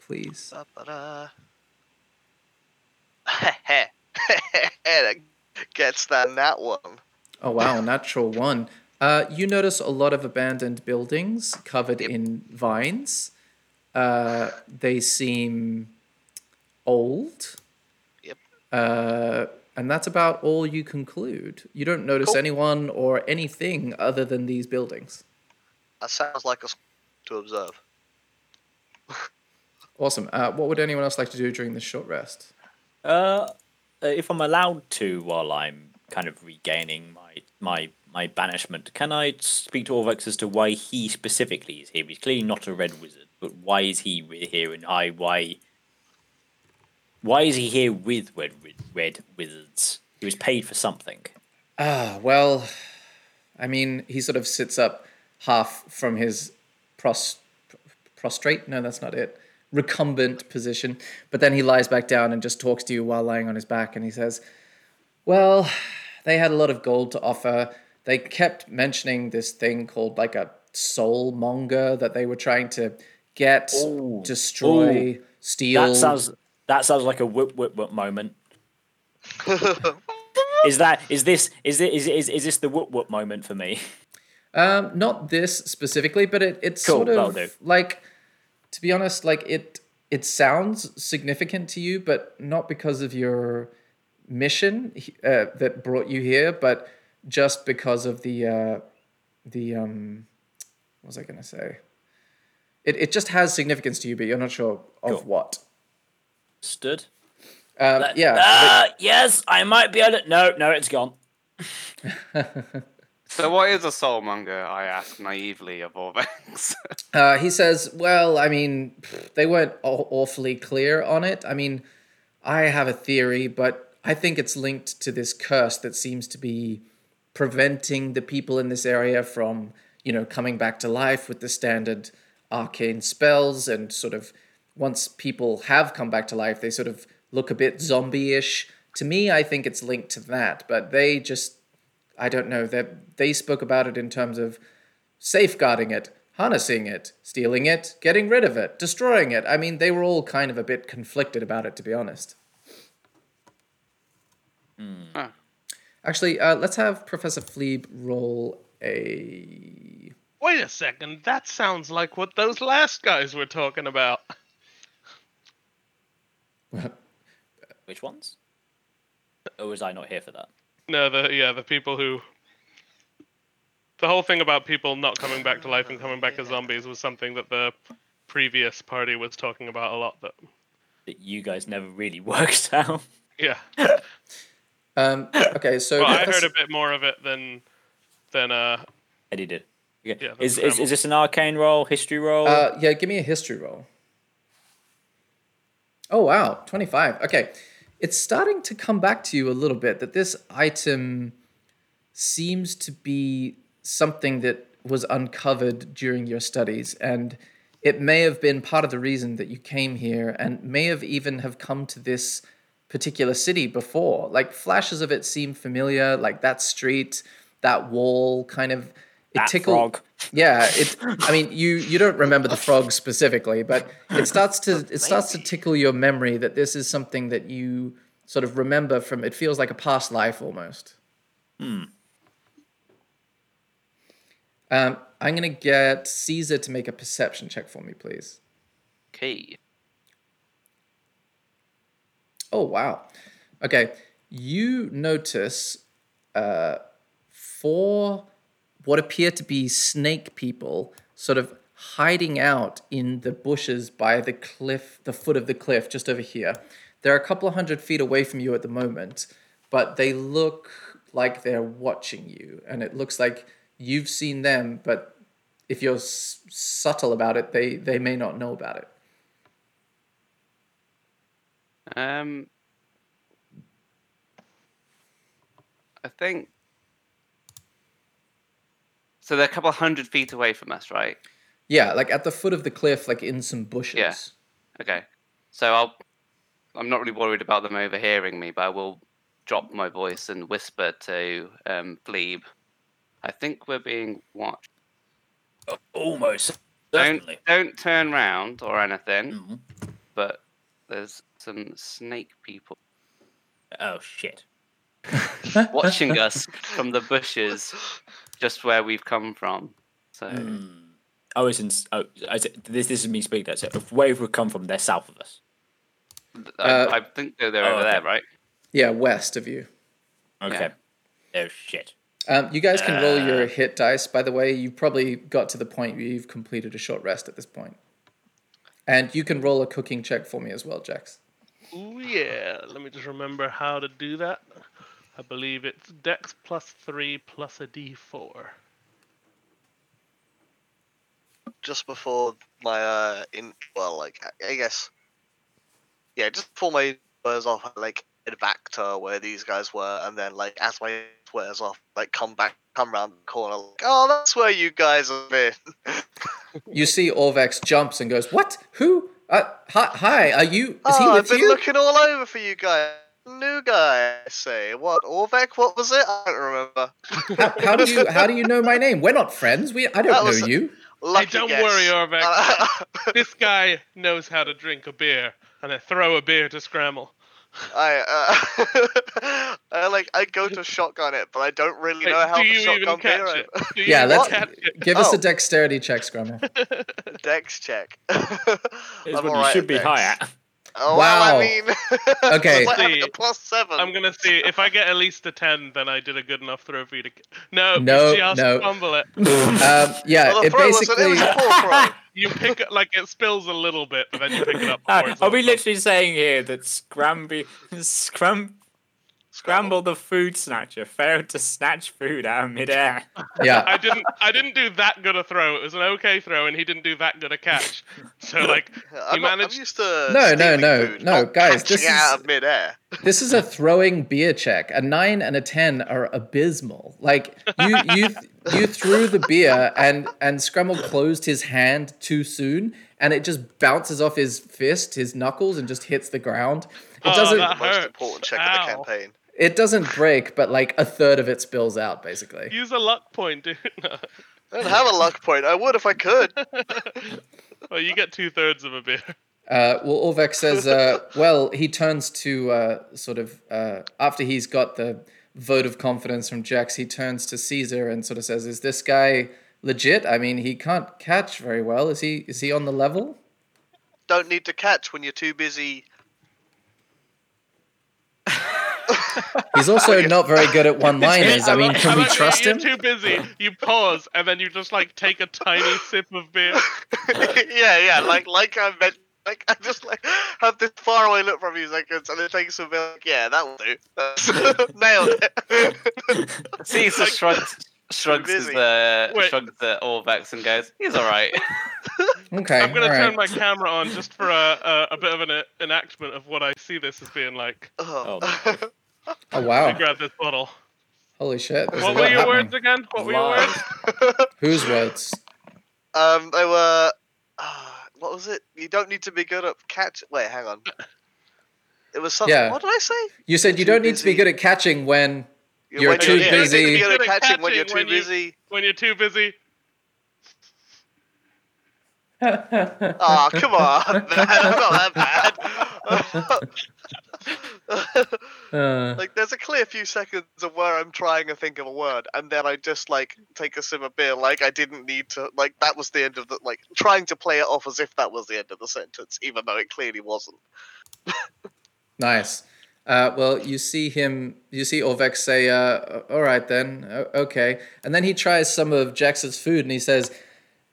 [SPEAKER 2] please.
[SPEAKER 4] Ba-ba-da. that gets that nat one.
[SPEAKER 2] Oh wow, natural one. Uh, you notice a lot of abandoned buildings covered
[SPEAKER 4] Yep.
[SPEAKER 2] in vines. Uh, they seem old.
[SPEAKER 4] Yep.
[SPEAKER 2] Uh, and that's about all you conclude. You don't notice
[SPEAKER 4] Cool.
[SPEAKER 2] anyone or anything other than these buildings.
[SPEAKER 4] That sounds like a s- to observe.
[SPEAKER 2] Awesome. Uh, what would anyone else like to do during this short rest?
[SPEAKER 6] Uh, uh, if I'm allowed to, while I'm kind of regaining my my my banishment, can I speak to Orvex as to why he specifically is here? He's clearly not a red wizard, but why is he here? And I why why is he here with red red wizards? He was paid for something.
[SPEAKER 2] Ah, well, I mean, he sort of sits up half from his pros- prostrate. No, that's not it. Recumbent position. But then he lies back down and just talks to you while lying on his back. And he says, Well, they had a lot of gold to offer. They kept mentioning this thing called like a soulmonger that they were trying to get,
[SPEAKER 6] Ooh.
[SPEAKER 2] destroy, steal.
[SPEAKER 6] That sounds that sounds like a whip whip whip moment. Is that is this is it is is, is this the whoop whoop moment for me?
[SPEAKER 2] Um, not this specifically, but it, it's
[SPEAKER 6] Cool,
[SPEAKER 2] sort of like, to be honest, like it it sounds significant to you, but not because of your mission uh, that brought you here, but just because of the uh, the um, what was I gonna say? It it just has significance to you, but you're not sure of
[SPEAKER 6] Cool.
[SPEAKER 2] what.
[SPEAKER 6] Stood.
[SPEAKER 2] Um, yeah,
[SPEAKER 6] Uh, yes, I might be able to. No, no, it's gone.
[SPEAKER 5] So what is a soulmonger? I ask naively of Orvex.
[SPEAKER 2] Uh, he says, "Well, I mean, they weren't aw- awfully clear on it. I mean, I have a theory, but I think it's linked to this curse that seems to be preventing the people in this area from, you know, coming back to life with the standard arcane spells. And sort of, once people have come back to life, they sort of look a bit zombie-ish. To me, I think it's linked to that. But they just, I don't know. They they spoke about it in terms of." safeguarding it, harnessing it, stealing it, getting rid of it, destroying it. I mean, they were all kind of a bit conflicted about it, to be honest.
[SPEAKER 5] Huh.
[SPEAKER 2] Actually, uh, let's have Professor Fleeb roll a.
[SPEAKER 3] Wait a second, that sounds like what those last guys were talking about.
[SPEAKER 6] Which ones? Or was I not here for that?
[SPEAKER 3] No, the yeah, the people who the whole thing about people not coming back to life and coming back as zombies was something that the previous party was talking about a lot. That
[SPEAKER 6] That you guys never really worked out.
[SPEAKER 3] yeah,
[SPEAKER 2] Um, okay, so
[SPEAKER 3] well, I heard a bit more of it than than uh
[SPEAKER 6] Eddie did. Okay.
[SPEAKER 3] Yeah,
[SPEAKER 6] is, is is this an arcane roll, history roll?
[SPEAKER 2] Uh, yeah, give me a history roll. Oh wow, twenty five. Okay, it's starting to come back to you a little bit that this item seems to be something that was uncovered during your studies, and it may have been part of the reason that you came here, and may have even have come to this particular city before. Like flashes of it seem familiar, like that street, that wall, kind of. It
[SPEAKER 6] that
[SPEAKER 2] tickled.
[SPEAKER 6] frog.
[SPEAKER 2] Yeah, it. I mean, you you don't remember the frog specifically, but it starts to it starts to tickle your memory that this is something that you sort of remember from. It feels like a past life almost. Hmm. Um, I'm gonna get Caesar to make a perception check for me, please.
[SPEAKER 5] Okay.
[SPEAKER 2] Oh wow. Okay, you notice uh, four what appear to be snake people sort of hiding out in the bushes by the cliff, the foot of the cliff, just over here. They're a couple of hundred feet away from you at the moment, but they look like they're watching you, and it looks like you've seen them, but if you're s- subtle about it, they they may not know about it.
[SPEAKER 5] Um, I think. So they're a couple hundred feet away from us, right?
[SPEAKER 2] Yeah, like at the foot of the cliff, like in some bushes.
[SPEAKER 5] Yeah. Okay. So I'll. I'm not really worried about them overhearing me, but I will drop my voice and whisper to um, Fleeb. I think we're being watched.
[SPEAKER 6] Almost.
[SPEAKER 5] Don't don't turn round or anything.
[SPEAKER 6] Mhm.
[SPEAKER 5] But there's some snake people
[SPEAKER 6] Oh shit.
[SPEAKER 5] watching us from the bushes, just where we've come from. So
[SPEAKER 6] Hmm. Oh, it's in. Oh, is it, this this is me speaking. That so if where we've come from, they're south of us.
[SPEAKER 5] I,
[SPEAKER 2] Uh,
[SPEAKER 5] I think they're, they're
[SPEAKER 6] oh,
[SPEAKER 5] over there, right?
[SPEAKER 2] Yeah, west of you.
[SPEAKER 6] Okay. Oh shit.
[SPEAKER 2] Um, you guys can roll
[SPEAKER 6] Uh.
[SPEAKER 2] your hit dice, by the way. You've probably got to the point where you've completed a short rest at this point. And you can roll a cooking check for me as well, Jax.
[SPEAKER 3] Ooh yeah. Let me just remember how to do that. I believe it's Dex plus three plus a D4.
[SPEAKER 4] just before my uh in well like I- I guess yeah just before my wears off I, like head back to where these guys were and then like as my wears off like come back come around the corner like oh that's where you guys have been
[SPEAKER 2] You see Orvex jumps and goes, What? Who? Uh, hi, hi, are you? Is
[SPEAKER 4] oh
[SPEAKER 2] he
[SPEAKER 4] I've been
[SPEAKER 2] you?
[SPEAKER 4] looking all over for you guys new guy I say what Orvex? what was it I don't remember
[SPEAKER 2] how, how do you how do you know my name? We're not friends. We I don't know you.
[SPEAKER 4] Lucky
[SPEAKER 3] don't
[SPEAKER 4] guess.
[SPEAKER 3] worry, Orvex.
[SPEAKER 4] Uh,
[SPEAKER 3] this guy knows how to drink a beer and then throw a beer to Scramble.
[SPEAKER 4] I uh, I like I go to shotgun it, but I don't really
[SPEAKER 3] Hey,
[SPEAKER 4] know how
[SPEAKER 3] do
[SPEAKER 4] to
[SPEAKER 3] you
[SPEAKER 4] shotgun
[SPEAKER 3] even catch
[SPEAKER 4] beer.
[SPEAKER 3] it? Do
[SPEAKER 2] Yeah, let's
[SPEAKER 3] catch it?
[SPEAKER 2] give us
[SPEAKER 4] Oh.
[SPEAKER 2] a dexterity check, Scramble.
[SPEAKER 4] Dex check.
[SPEAKER 6] Is what
[SPEAKER 4] I'm
[SPEAKER 6] you should be
[SPEAKER 4] Dex.
[SPEAKER 6] high at.
[SPEAKER 4] Oh,
[SPEAKER 2] Wow.
[SPEAKER 4] well, I mean,
[SPEAKER 2] Okay.
[SPEAKER 4] it's like having a
[SPEAKER 3] See,
[SPEAKER 4] plus seven.
[SPEAKER 3] I'm gonna see if I get at least a ten, then I did a good enough throw for you to. No,
[SPEAKER 2] No,
[SPEAKER 3] you just
[SPEAKER 2] no.
[SPEAKER 3] fumble it.
[SPEAKER 2] Um, yeah,
[SPEAKER 4] Well,
[SPEAKER 2] it
[SPEAKER 4] throw was, it
[SPEAKER 2] basically
[SPEAKER 4] was a poor throw.
[SPEAKER 3] You pick it like it spills a little bit, but then you pick it up.
[SPEAKER 6] Uh, are we literally saying here that Scramby, Scram, Scramble the food snatcher failed to snatch food out of midair?
[SPEAKER 2] yeah.
[SPEAKER 3] I didn't. I didn't do that good a throw. It was an okay throw, and he didn't do that good a catch. So like,
[SPEAKER 4] I'm, not, I'm
[SPEAKER 3] managed-
[SPEAKER 4] used to
[SPEAKER 2] No, no,
[SPEAKER 4] stealing
[SPEAKER 2] no,
[SPEAKER 4] food,
[SPEAKER 2] no,
[SPEAKER 4] not
[SPEAKER 2] guys,
[SPEAKER 4] catching
[SPEAKER 2] this
[SPEAKER 4] out
[SPEAKER 2] is-
[SPEAKER 4] of midair.
[SPEAKER 2] This is a throwing beer check. A nine and a ten are abysmal. Like you, you, you threw the beer, and and Scramble closed his hand too soon, and it just bounces off his fist, his knuckles, and just hits the ground. It
[SPEAKER 3] Oh,
[SPEAKER 2] doesn't.
[SPEAKER 3] that
[SPEAKER 4] Most
[SPEAKER 3] hurts.
[SPEAKER 4] important check of
[SPEAKER 3] Ow.
[SPEAKER 4] the campaign.
[SPEAKER 2] It doesn't break, but like a third of it spills out, basically.
[SPEAKER 3] use a luck point, dude.
[SPEAKER 4] I don't have a luck point. I would if I could.
[SPEAKER 3] well, you get two thirds of a beer.
[SPEAKER 2] Uh, well, Orvex says, uh, well, he turns to uh, sort of, uh, after he's got the vote of confidence from Jax, he turns to Caesar and sort of says, is this guy legit? I mean, he can't catch very well. Is he, is he on the level?
[SPEAKER 4] Don't need to catch when you're too busy.
[SPEAKER 2] He's also not very good at one-liners. I mean,
[SPEAKER 3] love-
[SPEAKER 2] can we
[SPEAKER 3] love you-
[SPEAKER 2] trust him?
[SPEAKER 3] You're too busy. You pause, and then you just like take a tiny sip of beer.
[SPEAKER 4] yeah, yeah, like like I meant. Like I just like have this faraway look for a few seconds, and it takes a bit. Like, yeah, that will do. That's- Nailed it.
[SPEAKER 5] Caesar shrugs, shrugs his uh, shrugs the Orvex and goes, "He's all right."
[SPEAKER 2] Okay.
[SPEAKER 3] I'm gonna turn
[SPEAKER 2] right.
[SPEAKER 3] my camera on just for a, a, a bit of an enactment of what I see this as being like.
[SPEAKER 4] Oh.
[SPEAKER 2] Oh wow!
[SPEAKER 3] grab this bottle.
[SPEAKER 2] Holy shit!
[SPEAKER 3] What were your
[SPEAKER 2] happening.
[SPEAKER 3] words again? What were your words?
[SPEAKER 2] Whose words?
[SPEAKER 4] um, they were. Uh, what was it? You don't need to be good at catch. Wait, hang on. It was something.
[SPEAKER 2] Yeah.
[SPEAKER 4] What did I say?
[SPEAKER 2] You said you
[SPEAKER 4] Too
[SPEAKER 2] don't need to be good at catching when. You're
[SPEAKER 4] when
[SPEAKER 2] too
[SPEAKER 4] you don't need to
[SPEAKER 2] busy-
[SPEAKER 4] be good at catching when you're too
[SPEAKER 3] when you-
[SPEAKER 4] busy.
[SPEAKER 3] When you're too busy.
[SPEAKER 4] Ah, come on, man. I'm not that bad.
[SPEAKER 2] Uh,
[SPEAKER 4] like, there's a clear few seconds of where I'm trying to think of a word, and then I just like take a sip of beer, like I didn't need to. Like that was the end of the like trying to play it off as if that was the end of the sentence, even though it clearly wasn't.
[SPEAKER 2] nice. Uh, well, you see him. You see Orvex say, uh, "All right then, o- okay." And then he tries some of Jax's food, and he says,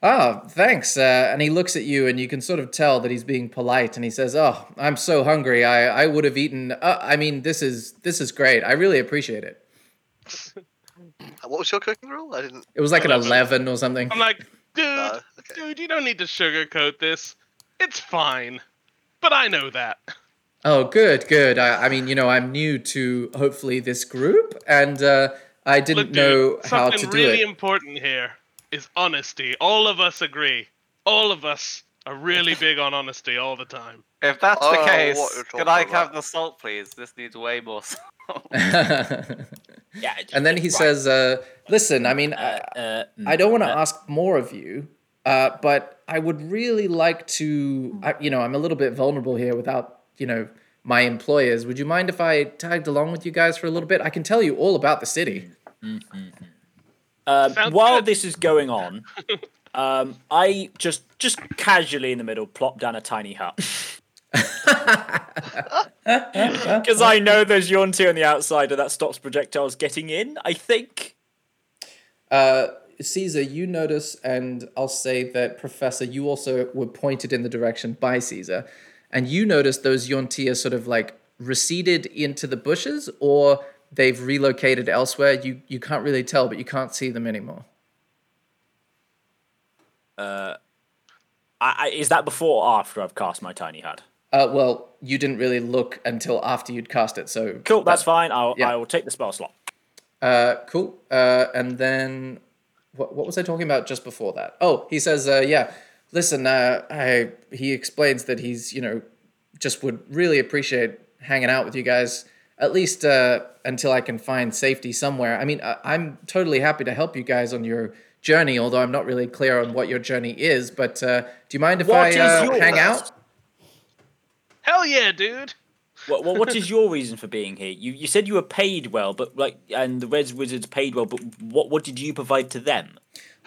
[SPEAKER 2] "Ah, thanks." Uh, and he looks at you, and you can sort of tell that he's being polite. And he says, "Oh, I'm so hungry. I I would have eaten. Uh, I mean, this is this is great. I really appreciate it."
[SPEAKER 4] What was your cooking rule? I didn't.
[SPEAKER 2] It was like an
[SPEAKER 3] Eleven.
[SPEAKER 2] eleven or something.
[SPEAKER 3] I'm like, dude,
[SPEAKER 4] Uh, okay.
[SPEAKER 3] dude, you don't need to sugarcoat this. It's fine. But I know that.
[SPEAKER 2] Oh, good, good. I, I mean, you know, I'm new to hopefully this group, and uh, I didn't
[SPEAKER 3] Look,
[SPEAKER 2] know how to do
[SPEAKER 3] really
[SPEAKER 2] it.
[SPEAKER 3] Something really important here is honesty. All of us agree. All of us are really big on honesty all the time.
[SPEAKER 5] If that's
[SPEAKER 4] Oh,
[SPEAKER 5] the case,
[SPEAKER 4] what
[SPEAKER 5] can I
[SPEAKER 4] about.
[SPEAKER 5] have the salt, please? This needs way more salt.
[SPEAKER 6] Yeah.
[SPEAKER 2] and then he
[SPEAKER 6] right.
[SPEAKER 2] says, uh, "Listen, I mean, I,
[SPEAKER 6] Uh,
[SPEAKER 2] I don't want to
[SPEAKER 6] uh,
[SPEAKER 2] ask more of you, uh, but I would really like to. I, you know, I'm a little bit vulnerable here without, you know, my employers. Would you mind if I tagged along with you guys for a little bit? I can tell you all about the city."
[SPEAKER 6] Um,
[SPEAKER 3] Sounds
[SPEAKER 6] while
[SPEAKER 3] good.
[SPEAKER 6] this is going on, um, I just just casually in the middle plop down a tiny hut. Because I know there's Yuan-Ti on the outside and that stops projectiles getting in, I think.
[SPEAKER 2] Uh, Caesar, you notice, and I'll say that Professor, you also were pointed in the direction by Caesar, and you notice those Yuan-Ti sort of like receded into the bushes, or they've relocated elsewhere. You you can't really tell, but you can't see them anymore.
[SPEAKER 6] I, I, is that before or after I've cast my tiny hat?
[SPEAKER 2] Uh, well, you didn't really look until after you'd cast it, so
[SPEAKER 6] Cool, that's fine. I'll,
[SPEAKER 2] yeah.
[SPEAKER 6] I will take the spell slot.
[SPEAKER 2] Uh, cool. Uh, and then what, what was I talking about just before that? Oh, he says, uh, yeah, listen, uh, I, he explains that he's, you know, just would really appreciate hanging out with you guys, at least uh, until I can find safety somewhere. I mean, I, I'm totally happy to help you guys on your journey, although I'm not really clear on what your journey is. But uh, do you mind if
[SPEAKER 6] What
[SPEAKER 2] I uh,
[SPEAKER 6] yours?
[SPEAKER 2] hang out?
[SPEAKER 3] Hell yeah, dude.
[SPEAKER 6] What, what, what is your reason for being here? You you said you were paid well, but like, and the Red Wizards paid well, but what what did you provide to them?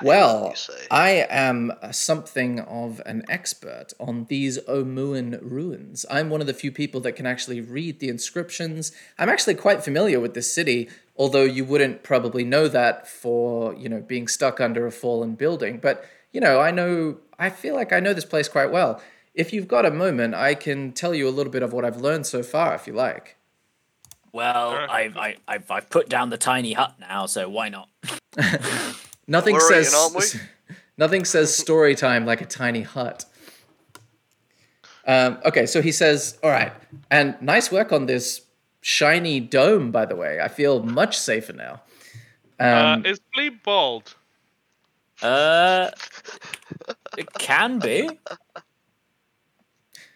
[SPEAKER 2] Well. I am uh, something of an expert on these Omuan ruins. I'm one of the few people that can actually read the inscriptions. I'm actually quite familiar with this city, although you wouldn't probably know that for, you know, being stuck under a fallen building. But, you know, I know, I feel like I know this place quite well. If you've got a moment, I can tell you a little bit of what I've learned so far, if you like.
[SPEAKER 6] Well, I've, I, I've I've put down the tiny hut now, so why not?
[SPEAKER 2] Nothing
[SPEAKER 4] We're
[SPEAKER 2] says
[SPEAKER 4] aren't we?
[SPEAKER 2] nothing says story time like a tiny hut. Um, okay, so he says, "All right, and nice work on this shiny dome, by the way. I feel much safer now." Um,
[SPEAKER 3] uh, is Flea bald?
[SPEAKER 6] Uh, it can be.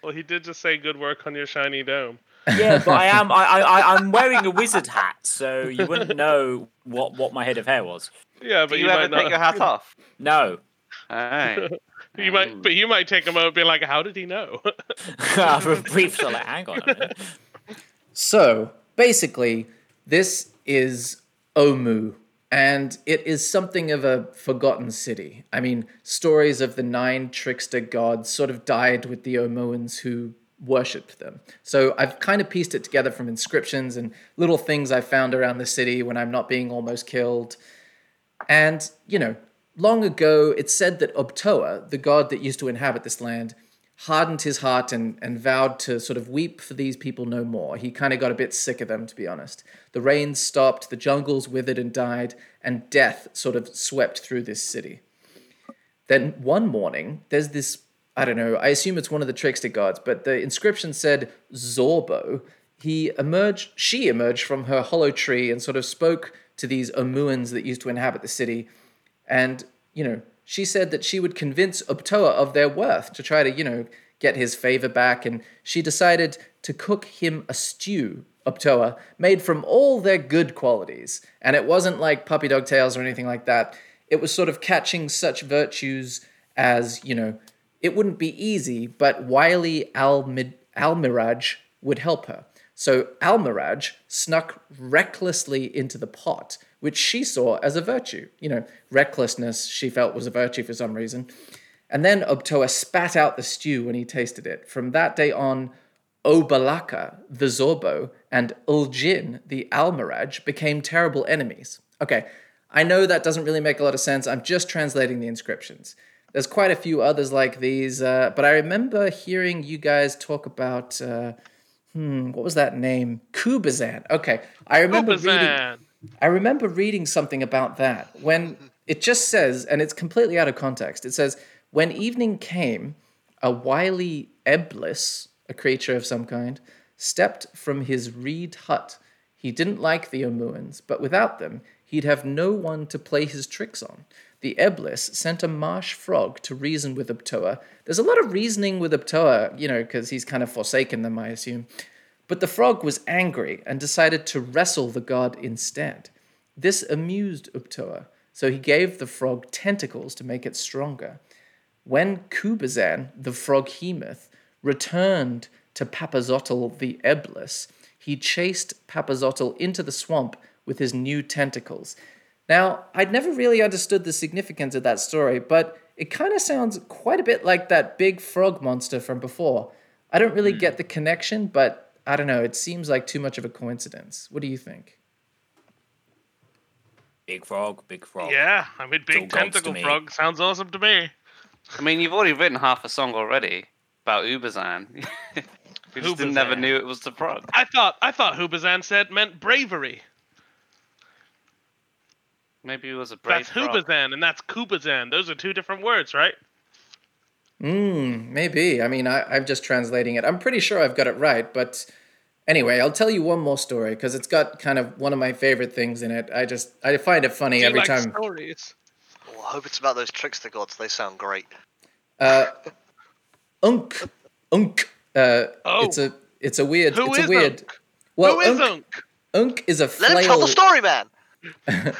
[SPEAKER 3] Well, he did just say good work on your shiny dome.
[SPEAKER 6] Yeah, but I am I, I I- I'm wearing a wizard hat, so you wouldn't know what what my head of hair was.
[SPEAKER 3] Yeah,
[SPEAKER 5] Do
[SPEAKER 3] but
[SPEAKER 5] you,
[SPEAKER 3] you,
[SPEAKER 5] ever
[SPEAKER 3] might
[SPEAKER 5] take
[SPEAKER 3] not.
[SPEAKER 5] your hat off?
[SPEAKER 6] No,
[SPEAKER 5] Alright.
[SPEAKER 3] You might, but you might take a moment, and be like, "How did he know?"
[SPEAKER 6] for a brief sort of hang on.
[SPEAKER 2] So basically, this is Omu, and it is something of a forgotten city. I mean, stories of the nine trickster gods sort of died with the Omuans who worshipped them. So I've kind of pieced it together from inscriptions and little things I found around the city when I'm not being almost killed. And, you know, long ago, it's said that Ubtao, the god that used to inhabit this land, hardened his heart and, and vowed to sort of weep for these people no more. He kind of got a bit sick of them, to be honest. The rains stopped, the jungles withered and died, and death sort of swept through this city. Then one morning, there's this I don't know, I assume it's one of the trickster gods, but the inscription said Zorbo. He emerged, she emerged from her hollow tree and sort of spoke to these Omuans that used to inhabit the city. And, you know, she said that she would convince Ubtao of their worth to try to, you know, get his favor back. And she decided to cook him a stew, Ubtao, made from all their good qualities. And it wasn't like puppy dog tails or anything like that. It was sort of catching such virtues as, you know, it wouldn't be easy, but wily Almid- Almiraj would help her. So Almiraj snuck recklessly into the pot, which she saw as a virtue. You know, recklessness she felt was a virtue for some reason. And then Ubtao spat out the stew when he tasted it. From that day on, Obalaka, the Zorbo, and Uljin, the Almiraj, became terrible enemies. Okay, I know that doesn't really make a lot of sense. I'm just translating the inscriptions. There's quite a few others like these, uh, but I remember hearing you guys talk about, uh, hmm, what was that name? Kubazan. Okay, I remember reading. I remember reading something about that when it just says, and it's completely out of context. It says, when evening came, a wily Eblis, a creature of some kind, stepped from his reed hut. He didn't like the Omuans, but without them, he'd have no one to play his tricks on. The Eblis sent a marsh frog to reason with Ubtao. There's a lot of reasoning with Ubtao, you know, because he's kind of forsaken them, I assume. But the frog was angry and decided to wrestle the god instead. This amused Ubtao, so he gave the frog tentacles to make it stronger. When Kubazan, the froghemoth, returned to Papazotl the Eblis, he chased Papazotl into the swamp with his new tentacles. Now, I'd never really understood the significance of that story, but it kind of sounds quite a bit like that big frog monster from before. I don't really hmm. get the connection, but I don't know, it seems like too much of a coincidence. What do you think?
[SPEAKER 6] Big frog, big frog.
[SPEAKER 3] Yeah, I mean, big tentacle frog sounds awesome to me.
[SPEAKER 5] I mean, you've already written half a song already about Ubazan. we just didn't never knew it was the frog.
[SPEAKER 3] I thought I thought Hubazan said meant bravery.
[SPEAKER 5] Maybe it was a brave
[SPEAKER 3] That's
[SPEAKER 5] frog.
[SPEAKER 3] Hubazan and that's Kubazan. Those are two different words, right?
[SPEAKER 2] Hmm, maybe. I mean, I, I'm just translating it. I'm pretty sure I've got it right, but anyway, I'll tell you one more story because it's got kind of one of my favorite things in it. I just, I find it funny
[SPEAKER 3] Do you
[SPEAKER 2] every
[SPEAKER 3] like
[SPEAKER 2] time.
[SPEAKER 3] stories?
[SPEAKER 4] Oh, I hope it's about those trickster gods. They sound great.
[SPEAKER 2] Uh, Unk, Unk. Uh,
[SPEAKER 3] Oh.
[SPEAKER 2] it's a, it's a weird,
[SPEAKER 3] Who
[SPEAKER 2] it's
[SPEAKER 3] is
[SPEAKER 2] a weird.
[SPEAKER 3] Unk?
[SPEAKER 2] Well,
[SPEAKER 3] Who is
[SPEAKER 2] Unk,
[SPEAKER 3] Unk?
[SPEAKER 2] Unk is a
[SPEAKER 4] Let him tell the story, man.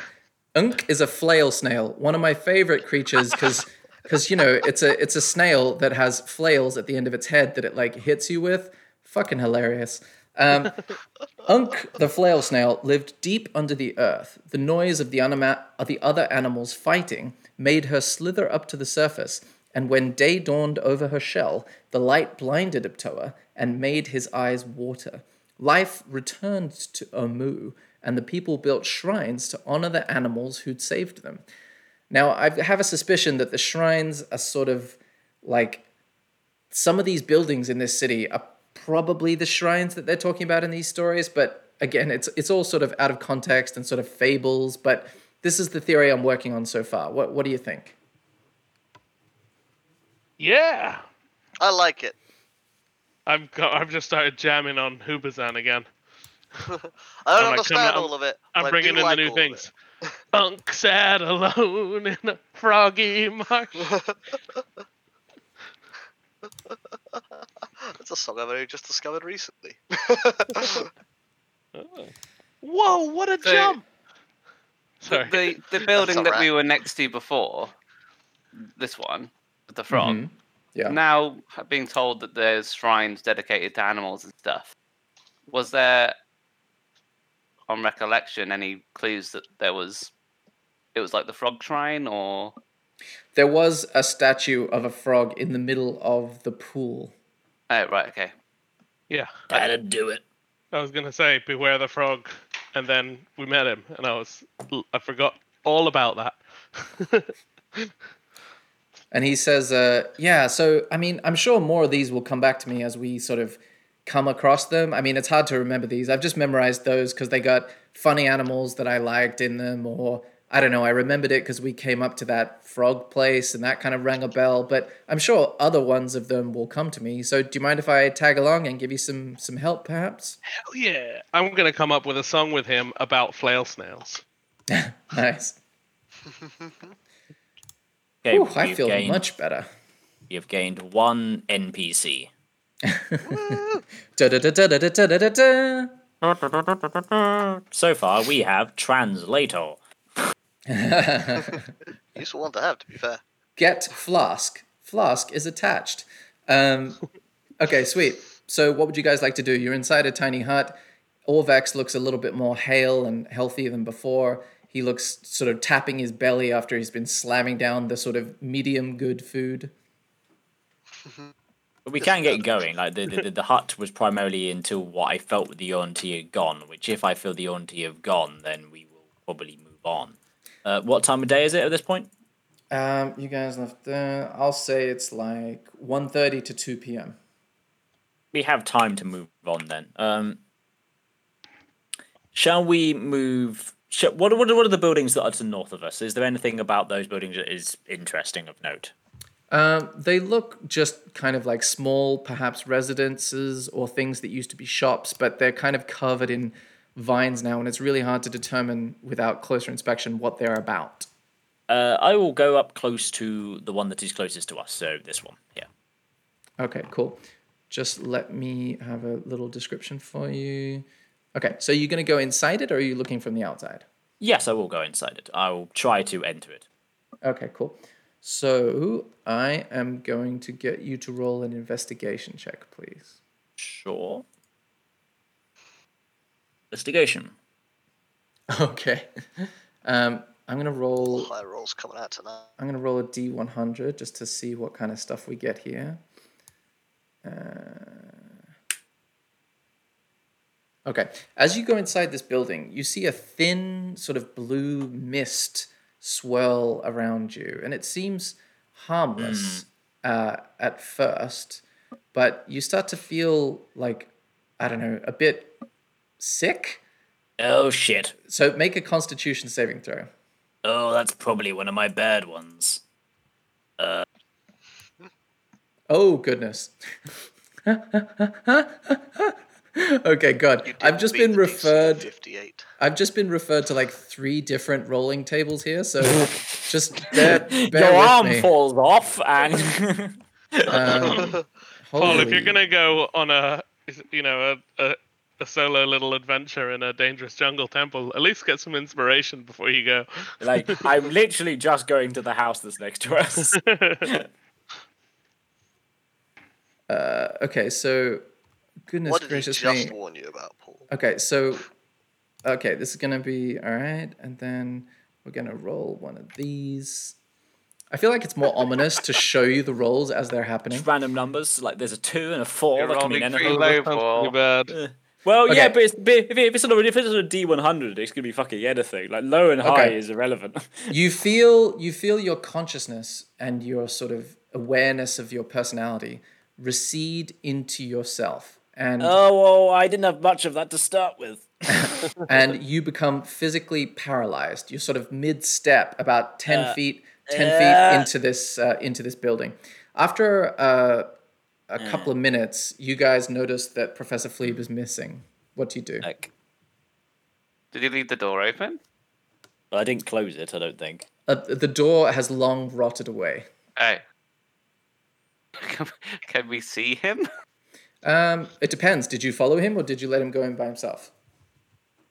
[SPEAKER 2] Unk is a flail snail, one of my favorite creatures because because you know it's a it's a snail that has flails at the end of its head that it like hits you with. Fucking hilarious. Um, Unk the flail snail lived deep under the earth. The noise of the anima- of the other animals fighting made her slither up to the surface. And when day dawned over her shell, the light blinded Ubtao and made his eyes water. Life returned to Omu, and the people built shrines to honor the animals who'd saved them. Now, I have a suspicion that the shrines are sort of like some of these buildings in this city are probably the shrines that they're talking about in these stories, but again, it's it's all sort of out of context and sort of fables, but this is the theory I'm working on so far. What what do you think?
[SPEAKER 3] Yeah.
[SPEAKER 4] I like it.
[SPEAKER 3] I've got, I've just started jamming on Hubazan again.
[SPEAKER 4] I don't
[SPEAKER 3] I'm
[SPEAKER 4] understand
[SPEAKER 3] come
[SPEAKER 4] all of it.
[SPEAKER 3] I'm
[SPEAKER 4] but I
[SPEAKER 3] bringing in
[SPEAKER 4] like
[SPEAKER 3] the new
[SPEAKER 4] all of
[SPEAKER 3] things. Unk sat alone in a froggy marsh.
[SPEAKER 4] it. That's a song I've only just discovered recently.
[SPEAKER 3] Whoa, what a
[SPEAKER 5] So-
[SPEAKER 3] jump!
[SPEAKER 5] The,
[SPEAKER 3] Sorry.
[SPEAKER 5] the, the building that we were next to before, this one, the frog,
[SPEAKER 2] Mhm. Yeah.
[SPEAKER 5] now being told that there's shrines dedicated to animals and stuff, was there, on recollection, any clues that there was, it was like the frog shrine or?
[SPEAKER 2] There was a statue of a frog in the middle of the pool.
[SPEAKER 5] Oh, right, okay.
[SPEAKER 3] Yeah, I,
[SPEAKER 6] That'd do it.
[SPEAKER 3] I was gonna say beware the frog, and then we met him, and I was I forgot all about that.
[SPEAKER 2] and he says, uh, "Yeah, so I mean, I'm sure more of these will come back to me as we sort of come across them. I mean, it's hard to remember these. I've just memorized those because they got funny animals that I liked in them, or I don't know. I remembered it because we came up to that frog place and that kind of rang a bell. But I'm sure other ones of them will come to me. So, do you mind if I tag along and give you some some help, perhaps?
[SPEAKER 3] Hell yeah! I'm gonna come up with a song with him about flail snails.
[SPEAKER 2] Nice.
[SPEAKER 6] Okay,
[SPEAKER 2] Ooh, I feel
[SPEAKER 6] gained,
[SPEAKER 2] much better.
[SPEAKER 6] You've gained one NPC. So far, we have translator.
[SPEAKER 4] Useful one to have, to be fair.
[SPEAKER 2] Get flask. Flask is attached. Um, okay, sweet. So, what would you guys like to do? You're inside a tiny hut. Orvex looks a little bit more hale and healthy than before. He looks sort of tapping his belly after he's been slamming down the sort of medium good food.
[SPEAKER 6] But we can get going. Like the, the, the hut was primarily until what I felt the Yuan-Ti had gone. Which, if I feel the Yuan-Ti have gone, then we will probably move on. Uh, what time of day is it at this point?
[SPEAKER 2] Um, you guys left. Uh, I'll say it's like 1.30 to two p.m.
[SPEAKER 6] We have time to move on then. Um, shall we move? Sh- what, what, what are the buildings that are to the north of us? Is there anything about those buildings that is interesting of note?
[SPEAKER 2] Um, they look just kind of like small, perhaps residences or things that used to be shops, but they're kind of covered in vines now, and it's really hard to determine without closer inspection what they're about.
[SPEAKER 6] Uh, I will go up close to the one that is closest to us. So this one yeah.
[SPEAKER 2] Okay, cool. Just let me have a little description for you. Okay, so you're going to go inside it, or are you looking from the outside?
[SPEAKER 6] Yes, I will go inside it. I will try to enter it.
[SPEAKER 2] Okay, cool. So I am going to get you to roll an investigation check, please.
[SPEAKER 6] Sure. Investigation.
[SPEAKER 2] Okay. Um, I'm gonna roll.
[SPEAKER 4] High rolls coming out tonight.
[SPEAKER 2] I'm gonna roll a D100 just to see what kind of stuff we get here. Uh, okay. As you go inside this building, you see a thin sort of blue mist swirl around you, and it seems harmless uh, at first, but you start to feel like I don't know, a bit sick.
[SPEAKER 6] Oh shit.
[SPEAKER 2] So make a Constitution saving throw.
[SPEAKER 6] Oh, that's probably one of my bad ones.
[SPEAKER 2] Oh goodness. okay, God.
[SPEAKER 4] You
[SPEAKER 2] I've just been
[SPEAKER 4] the DC of
[SPEAKER 2] referred.
[SPEAKER 4] 58.
[SPEAKER 2] I've just been referred to like three different rolling tables here, so just bear, bear
[SPEAKER 6] Your
[SPEAKER 2] with
[SPEAKER 6] arm
[SPEAKER 2] me.
[SPEAKER 6] falls off, and
[SPEAKER 2] Um,
[SPEAKER 3] Paul, if you're gonna go on a, you know, a, a, a solo little adventure in a dangerous jungle temple, at least get some inspiration before you go.
[SPEAKER 6] like I'm literally just going to the house that's next to us.
[SPEAKER 2] Uh, okay, so goodness
[SPEAKER 4] What did he
[SPEAKER 2] gracious
[SPEAKER 4] just
[SPEAKER 2] me.
[SPEAKER 4] warn you about, Paul?
[SPEAKER 2] Okay, so okay, this is gonna be all right, and then we're gonna roll one of these. I feel like it's more ominous to show you the rolls as they're happening.
[SPEAKER 6] Just random numbers, like there's a two and a four.
[SPEAKER 5] You're
[SPEAKER 6] that can mean anything.
[SPEAKER 5] low, Paul.
[SPEAKER 3] pretty bad.
[SPEAKER 6] Well, yeah, but, it's, but if, it- if it's on a if it's on a D one hundred, it's gonna be fucking anything. Like low and high
[SPEAKER 2] Okay.
[SPEAKER 6] is irrelevant.
[SPEAKER 2] you feel you feel your consciousness and your sort of awareness of your personality recede into yourself and
[SPEAKER 6] oh, well, I didn't have much of that to start with.
[SPEAKER 2] and you become physically paralyzed you're sort of mid-step about 10
[SPEAKER 6] Uh,
[SPEAKER 2] feet 10
[SPEAKER 6] uh.
[SPEAKER 2] feet into this uh, into this building after uh, a couple of minutes you guys notice that professor Fleeb is missing what do you do
[SPEAKER 6] Like,
[SPEAKER 5] Did you leave the door open?
[SPEAKER 6] I didn't close it. I don't think.
[SPEAKER 2] uh, the door has long rotted away
[SPEAKER 5] Hey. Can, can we see him?
[SPEAKER 2] Um, it depends did you follow him or did you let him go in by himself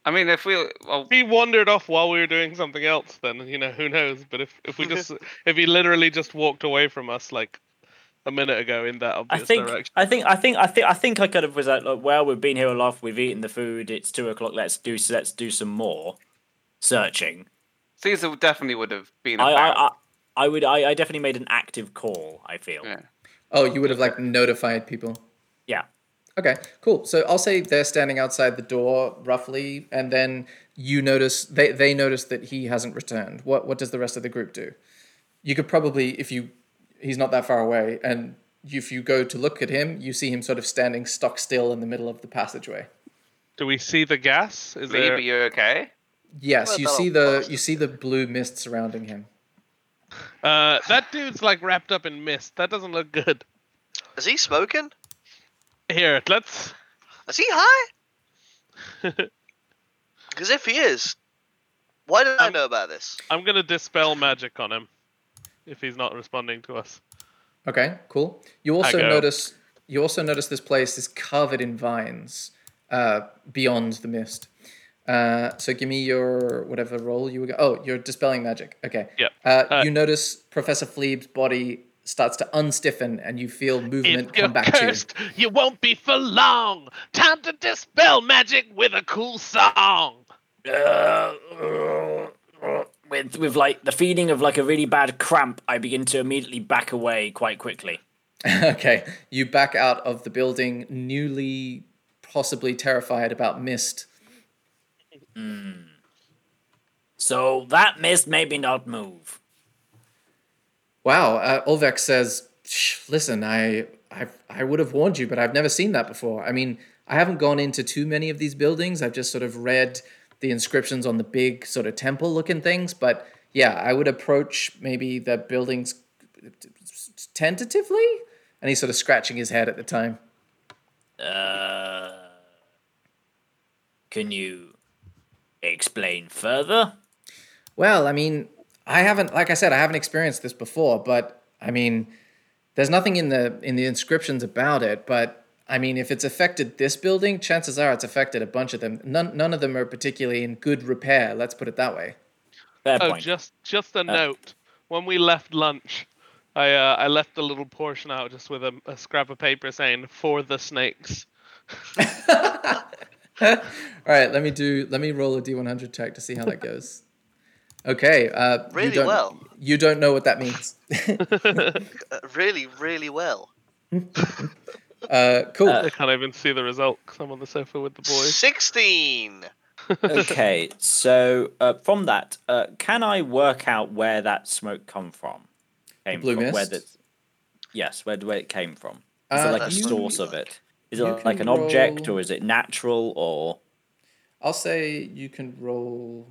[SPEAKER 5] I mean, if we well,
[SPEAKER 3] he wandered off while we were doing something else, then you know who knows. But if if we just if he literally just walked away from us like a minute ago in that
[SPEAKER 6] I
[SPEAKER 3] obvious
[SPEAKER 6] think,
[SPEAKER 3] direction,
[SPEAKER 6] I think, I think, I think, I think, I kind of was like, like, well, we've been here a lot. We've eaten the food. It's two o'clock. Let's do, let's do some more searching.
[SPEAKER 5] Caesar definitely would have been.
[SPEAKER 6] I. I, I, I would, I, I definitely made an active call. I feel.
[SPEAKER 5] Yeah.
[SPEAKER 2] oh you would have like notified people
[SPEAKER 6] Yeah.
[SPEAKER 2] Okay, cool. So I'll say they're standing outside the door roughly, and then you notice they, they notice that he hasn't returned. What what does the rest of the group do? You could probably, if you he's not that far away, and if you go to look at him, you see him sort of standing stock still in the middle of the passageway.
[SPEAKER 3] Do we see the gas? Is
[SPEAKER 5] Reeb,
[SPEAKER 3] there?
[SPEAKER 5] are you okay?
[SPEAKER 2] Yes,
[SPEAKER 4] Well,
[SPEAKER 2] you see the
[SPEAKER 4] pass.
[SPEAKER 2] you see the blue mist surrounding him.
[SPEAKER 3] Uh, that dude's like wrapped up in mist. That doesn't look good.
[SPEAKER 4] Is he smoking?
[SPEAKER 3] Here, let's.
[SPEAKER 4] Is he high? Because if he is, why did I know about this?
[SPEAKER 3] I'm gonna dispel magic on him if he's not responding to us.
[SPEAKER 2] Okay, cool. You also notice you also notice this place is covered in vines uh, beyond the mist. Uh, so give me your whatever roll you were. Go- oh, you're dispelling magic. Okay.
[SPEAKER 3] Yeah.
[SPEAKER 2] Uh,
[SPEAKER 3] Uh,
[SPEAKER 2] you notice Professor Fleeb's body starts to unstiffen, and you feel movement
[SPEAKER 3] If
[SPEAKER 2] come
[SPEAKER 3] you're
[SPEAKER 2] back to you.
[SPEAKER 3] cursed, you won't be for long. Time to dispel magic with a cool song.
[SPEAKER 6] Uh, with with like the feeling of like a really bad cramp, I begin to immediately back away quite quickly.
[SPEAKER 2] okay, you back out of the building, newly, possibly terrified about mist.
[SPEAKER 6] So that mist made me not move.
[SPEAKER 2] Wow, uh, Orvex says, "Shh, "Listen, I, I, I would have warned you, but I've never seen that before. I mean, I haven't gone into too many of these buildings. I've just sort of read the inscriptions on the big sort of temple-looking things. But yeah, I would approach maybe the buildings tentatively." And he's sort of scratching his head at the time.
[SPEAKER 6] Uh, can you explain further?
[SPEAKER 2] Well, I mean, I haven't, like I said, I haven't experienced this before, but I mean, there's nothing in the in the inscriptions about it. But I mean, if it's affected this building, chances are it's affected a bunch of them. None none of them are particularly in good repair. Let's put it that way.
[SPEAKER 6] Fair
[SPEAKER 3] Oh,
[SPEAKER 6] point.
[SPEAKER 3] just just a note. When we left lunch, I uh, I left a little portion out just with a, a scrap of paper saying "for the snakes."
[SPEAKER 2] All right, let me do. Let me roll a d100 check to see how that goes. Okay. Uh,
[SPEAKER 4] Really
[SPEAKER 2] don't-
[SPEAKER 4] well.
[SPEAKER 2] You don't know what that means.
[SPEAKER 4] Uh, really, really well.
[SPEAKER 2] uh, cool.
[SPEAKER 3] I can't even see the result 'cause I'm on the sofa with the boys.
[SPEAKER 4] 16!
[SPEAKER 6] okay, so uh, from that, uh, can I work out where that smoke come from? Came
[SPEAKER 2] blue
[SPEAKER 6] from where
[SPEAKER 2] mist?
[SPEAKER 6] the yes, where where it came from? Is
[SPEAKER 2] Uh,
[SPEAKER 6] there like a source of it? Is it
[SPEAKER 2] you
[SPEAKER 6] like
[SPEAKER 2] can
[SPEAKER 6] an object or is it natural or?
[SPEAKER 2] I'll say you can roll.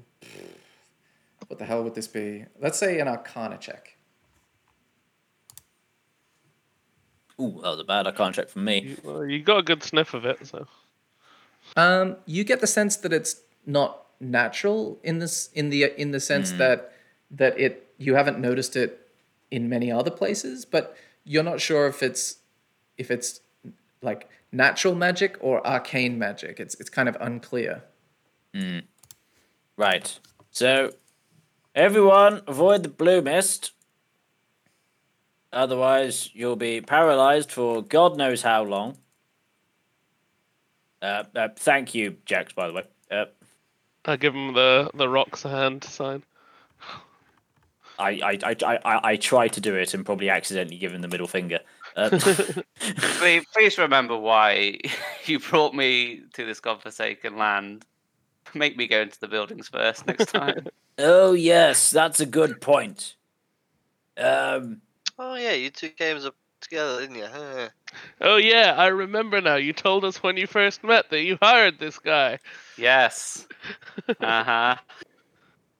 [SPEAKER 2] What the hell would this be? Let's say an Arcana check.
[SPEAKER 6] Ooh, that was a bad Arcana check from me.
[SPEAKER 3] You, well, you got a good sniff of it, so
[SPEAKER 2] Um, you get the sense that it's not natural in this in the in the sense that that it you haven't noticed it in many other places, but you're not sure if it's if it's like natural magic or arcane magic. It's it's kind of unclear.
[SPEAKER 6] Right. So, everyone, avoid the blue mist. Otherwise, you'll be paralyzed for God knows how long. Uh, uh, thank you, Jax. By the way. Uh,
[SPEAKER 3] I give him the the rocks a hand sign.
[SPEAKER 6] I, I, I, I, I, I try to do it and probably accidentally give him the middle finger. Uh,
[SPEAKER 5] Please, please remember why you brought me to this godforsaken land. Make me go into the buildings first next time.
[SPEAKER 6] oh yes, that's a good point. Um,
[SPEAKER 4] Oh, yeah, you two came up together, didn't you? Huh.
[SPEAKER 3] Oh yeah, I remember now. You told us when you first met that you hired this guy.
[SPEAKER 5] yes. Uh huh.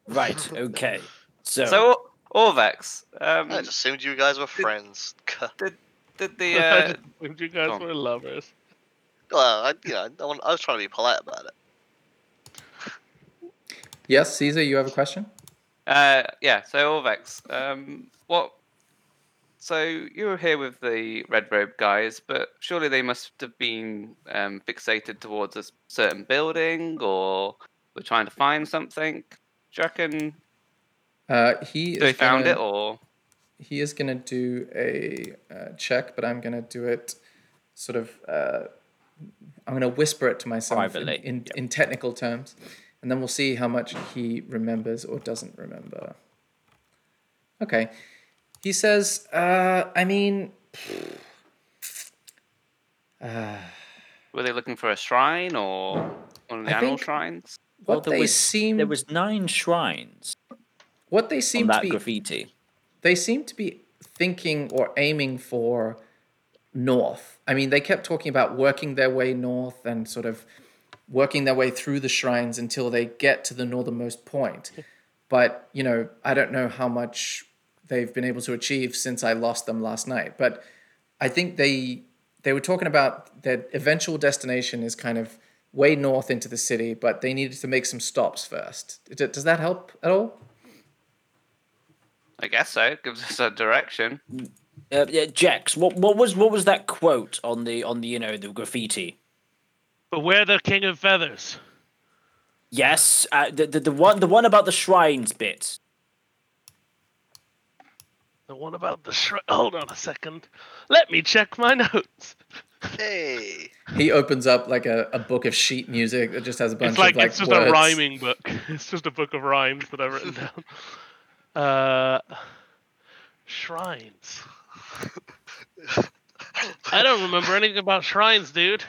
[SPEAKER 6] right. Okay. So,
[SPEAKER 5] So, Orvex, um,
[SPEAKER 4] I just assumed you guys were friends.
[SPEAKER 5] did Did the
[SPEAKER 3] I
[SPEAKER 5] uh,
[SPEAKER 3] just assumed you guys
[SPEAKER 5] go on.
[SPEAKER 3] were lovers.
[SPEAKER 4] well, I, you know, I, I was trying to be polite about it.
[SPEAKER 2] Yes, Caesar, you have a question?
[SPEAKER 5] Uh, yeah. So Orvex, um, what? So you were here with the red robe guys, but surely they must have been um, fixated towards a certain building, or were trying to find something. Do you reckon
[SPEAKER 2] Uh, he
[SPEAKER 5] they
[SPEAKER 2] is
[SPEAKER 5] found
[SPEAKER 2] gonna-
[SPEAKER 5] it, or
[SPEAKER 2] he is going to do a uh, check, but I'm going to do it sort of. Uh, I'm going to whisper it to myself in, in,
[SPEAKER 6] yep.
[SPEAKER 2] in technical terms, and then we'll see how much he remembers or doesn't remember. Okay, he says. Uh, I mean,
[SPEAKER 5] were they looking for a shrine or one of the
[SPEAKER 2] I
[SPEAKER 5] animal
[SPEAKER 2] think-
[SPEAKER 5] shrines?
[SPEAKER 2] what
[SPEAKER 6] well, there
[SPEAKER 2] they
[SPEAKER 6] was
[SPEAKER 2] seem
[SPEAKER 6] there was nine shrines
[SPEAKER 2] what they
[SPEAKER 6] on
[SPEAKER 2] seem to be
[SPEAKER 6] graffiti.
[SPEAKER 2] they seem to be thinking or aiming for north. I mean, they kept talking about working their way north and sort of working their way through the shrines until they get to the northernmost point. But, you know, I don't know how much they've been able to achieve since I lost them last night. But I think they they were talking about their eventual destination is kind of way north into the city, but they needed to make some stops first. Does that help at all?
[SPEAKER 5] I guess so. It gives us a direction.
[SPEAKER 6] Uh, yeah, Jex, what what was what was that quote on the on the you know the graffiti?
[SPEAKER 3] Beware the king of feathers.
[SPEAKER 6] Yes, uh, the, the the one the one about the shrines bit.
[SPEAKER 3] The one about the shrine. Hold on a second. Let me check my notes.
[SPEAKER 4] Hey.
[SPEAKER 2] He opens up like a, a book of sheet music that just has a bunch
[SPEAKER 3] It's like,
[SPEAKER 2] of like
[SPEAKER 3] it's just
[SPEAKER 2] words.
[SPEAKER 3] a rhyming book. It's just a book of rhymes that I've written down. Uh, shrines. I don't remember anything about shrines, dude.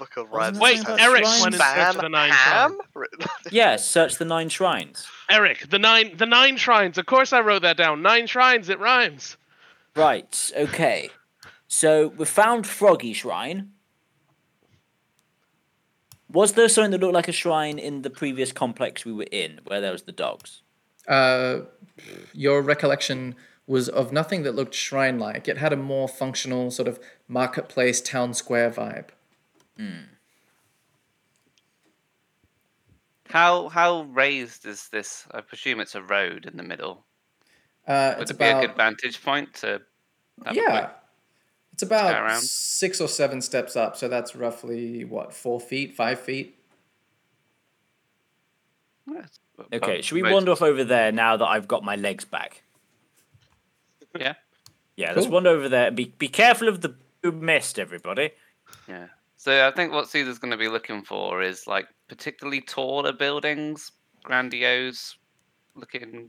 [SPEAKER 4] Book of
[SPEAKER 6] Wasn't
[SPEAKER 4] rhymes.
[SPEAKER 6] it
[SPEAKER 3] Wait, Eric
[SPEAKER 6] shrines?
[SPEAKER 3] went in search the nine
[SPEAKER 4] ham?
[SPEAKER 3] shrines.
[SPEAKER 4] Written-
[SPEAKER 6] Yes, search the nine shrines.
[SPEAKER 3] Eric, the nine, the nine shrines. Of course, I wrote that down. Nine shrines. It rhymes.
[SPEAKER 6] Right. Okay. So we found Froggy Shrine. Was there something that looked like a shrine in the previous complex we were in, where there was the dogs?
[SPEAKER 2] Uh, your recollection was of nothing that looked shrine-like. It had a more functional sort of marketplace, town square vibe.
[SPEAKER 5] How how raised is this? I presume it's a road in the middle.
[SPEAKER 2] Uh,
[SPEAKER 5] Would
[SPEAKER 2] it's
[SPEAKER 5] it be a
[SPEAKER 2] about
[SPEAKER 5] good vantage point to? have a
[SPEAKER 2] yeah,
[SPEAKER 5] quick-
[SPEAKER 2] it's about six or seven steps up. So that's roughly what four feet, five feet.
[SPEAKER 5] Yeah,
[SPEAKER 6] Okay, should we wander off over there now that I've got my legs back?
[SPEAKER 5] Yeah,
[SPEAKER 6] Yeah, let's wander over there. Be be careful of the mist, everybody.
[SPEAKER 5] yeah. So I think what Caesar's going to be looking for is like particularly taller buildings, grandiose looking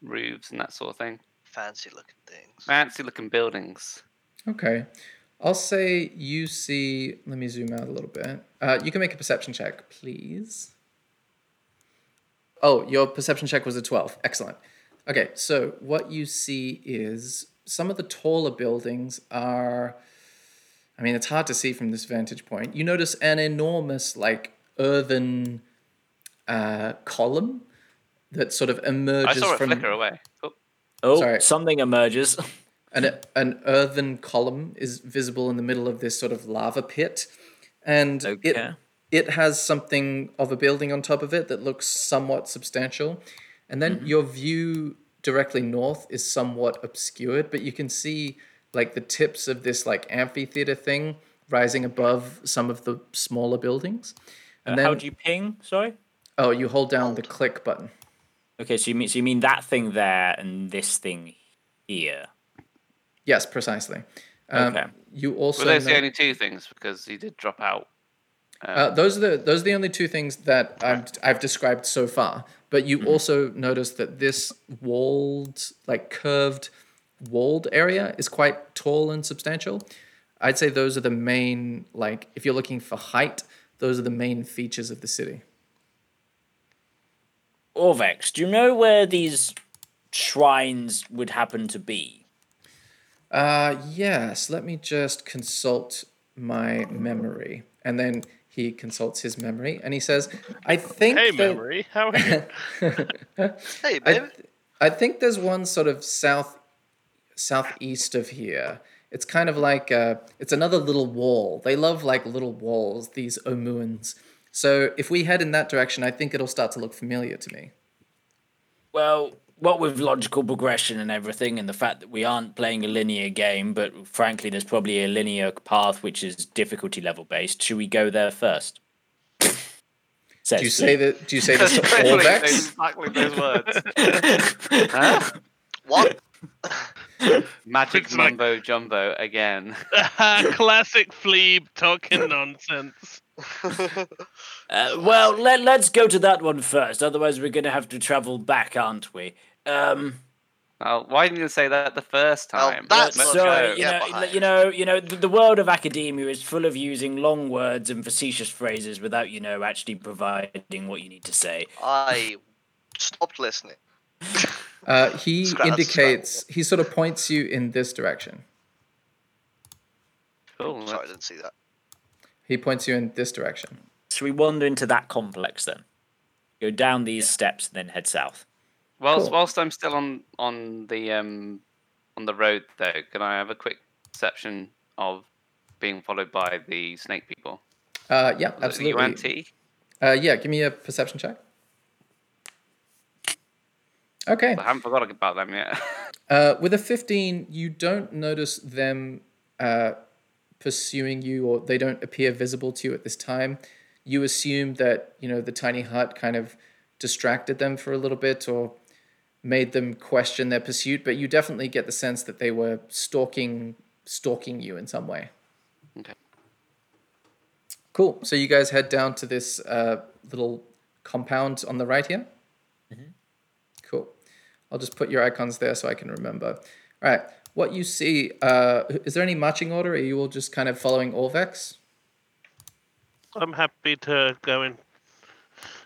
[SPEAKER 5] roofs and that sort of thing.
[SPEAKER 4] Fancy looking things.
[SPEAKER 5] Fancy looking buildings.
[SPEAKER 2] Okay. I'll say you see. Let me zoom out a little bit. Uh, you can make a perception check, please. Oh, your perception check was a 12. Excellent. Okay, so what you see is some of the taller buildings are. I mean, it's hard to see from this vantage point. You notice an enormous, like, earthen uh, column that sort of emerges.
[SPEAKER 5] I saw it
[SPEAKER 2] from.
[SPEAKER 5] flicker away. Oh,
[SPEAKER 6] Oh,
[SPEAKER 2] Sorry.
[SPEAKER 6] something emerges.
[SPEAKER 2] an, an earthen column is visible in the middle of this sort of lava pit and
[SPEAKER 6] Okay.
[SPEAKER 2] it it has something of a building on top of it that looks somewhat substantial and then your view directly north is somewhat obscured but you can see like the tips of this like amphitheater thing rising above some of the smaller buildings and
[SPEAKER 6] Uh,
[SPEAKER 2] then
[SPEAKER 6] How do you ping? Sorry.
[SPEAKER 2] oh you hold down the click button
[SPEAKER 6] Okay, so you mean so you mean that thing there and this thing here?
[SPEAKER 2] yes precisely um,
[SPEAKER 6] Okay.
[SPEAKER 2] you also
[SPEAKER 5] were those the only two things? Because he did drop out. Um,
[SPEAKER 2] Uh, those are the those are the only two things that I've I've described so far. But you also notice that this walled, like curved, walled area is quite tall and substantial. I'd say those are the main like if you're looking for height, those are the main features of the city.
[SPEAKER 6] Orvex, do you know where these shrines would happen to be?
[SPEAKER 2] Uh yes, let me just consult my memory. And then he consults his memory and he says, I think
[SPEAKER 3] Hey,
[SPEAKER 2] that-
[SPEAKER 3] memory. How are you?
[SPEAKER 4] Hey,
[SPEAKER 2] I,
[SPEAKER 4] babe.
[SPEAKER 2] I think there's one sort of south southeast of here. It's kind of like uh, it's another little wall. They love like little walls, these Omuans. So if we head in that direction, I think it'll start to look familiar to me.
[SPEAKER 6] Well, what with logical progression and everything, and the fact that we aren't playing a linear game, but frankly, there's probably a linear path which is difficulty level based. Should we go there first? Says
[SPEAKER 2] Do you say that? Do you say this to
[SPEAKER 5] Literally,
[SPEAKER 2] Orvex?
[SPEAKER 5] exactly those words.
[SPEAKER 6] that?
[SPEAKER 4] What?
[SPEAKER 5] Magic
[SPEAKER 3] It's
[SPEAKER 5] mumbo jumbo again.
[SPEAKER 3] Classic Fleeb talking nonsense.
[SPEAKER 6] Uh, well, let, let's go to that one first. Otherwise, we're going to have to travel back, aren't we? Um,
[SPEAKER 5] Oh, why didn't you say that the first
[SPEAKER 4] Well,
[SPEAKER 5] time?
[SPEAKER 4] that's
[SPEAKER 5] Let's
[SPEAKER 4] what-
[SPEAKER 5] go.
[SPEAKER 6] sorry, you know, you know, you know, the, the world of academia is full of using long words and facetious phrases without, you know, actually providing what you need to say.
[SPEAKER 4] I stopped listening.
[SPEAKER 2] Uh, he
[SPEAKER 4] Scrap-
[SPEAKER 2] indicates, he sort of points you in this direction.
[SPEAKER 5] Cool.
[SPEAKER 4] Sorry, I didn't see that.
[SPEAKER 2] He points you in this direction.
[SPEAKER 6] Should we wander into that complex then? Go down these steps, and then head south.
[SPEAKER 5] Whilst
[SPEAKER 2] Cool.
[SPEAKER 5] whilst I'm still on on the um on the road though, can I have a quick perception of being followed by the snake people?
[SPEAKER 2] Uh, yeah,
[SPEAKER 5] Was
[SPEAKER 2] absolutely. Uh, yeah, give me a perception check. Okay.
[SPEAKER 5] I haven't forgot about them yet.
[SPEAKER 2] Uh, with a 15, you don't notice them uh, pursuing you or they don't appear visible to you at this time. You assume that, you know, the tiny hut kind of distracted them for a little bit or made them question their pursuit, but you definitely get the sense that they were stalking stalking you in some way.
[SPEAKER 5] Okay.
[SPEAKER 2] Cool. So you guys head down to this uh, little compound on the right here. Cool. I'll just put your icons there so I can remember. All right. What you see, uh, is there any marching order? Are you all just kind of following Orvex?
[SPEAKER 3] I'm happy to go in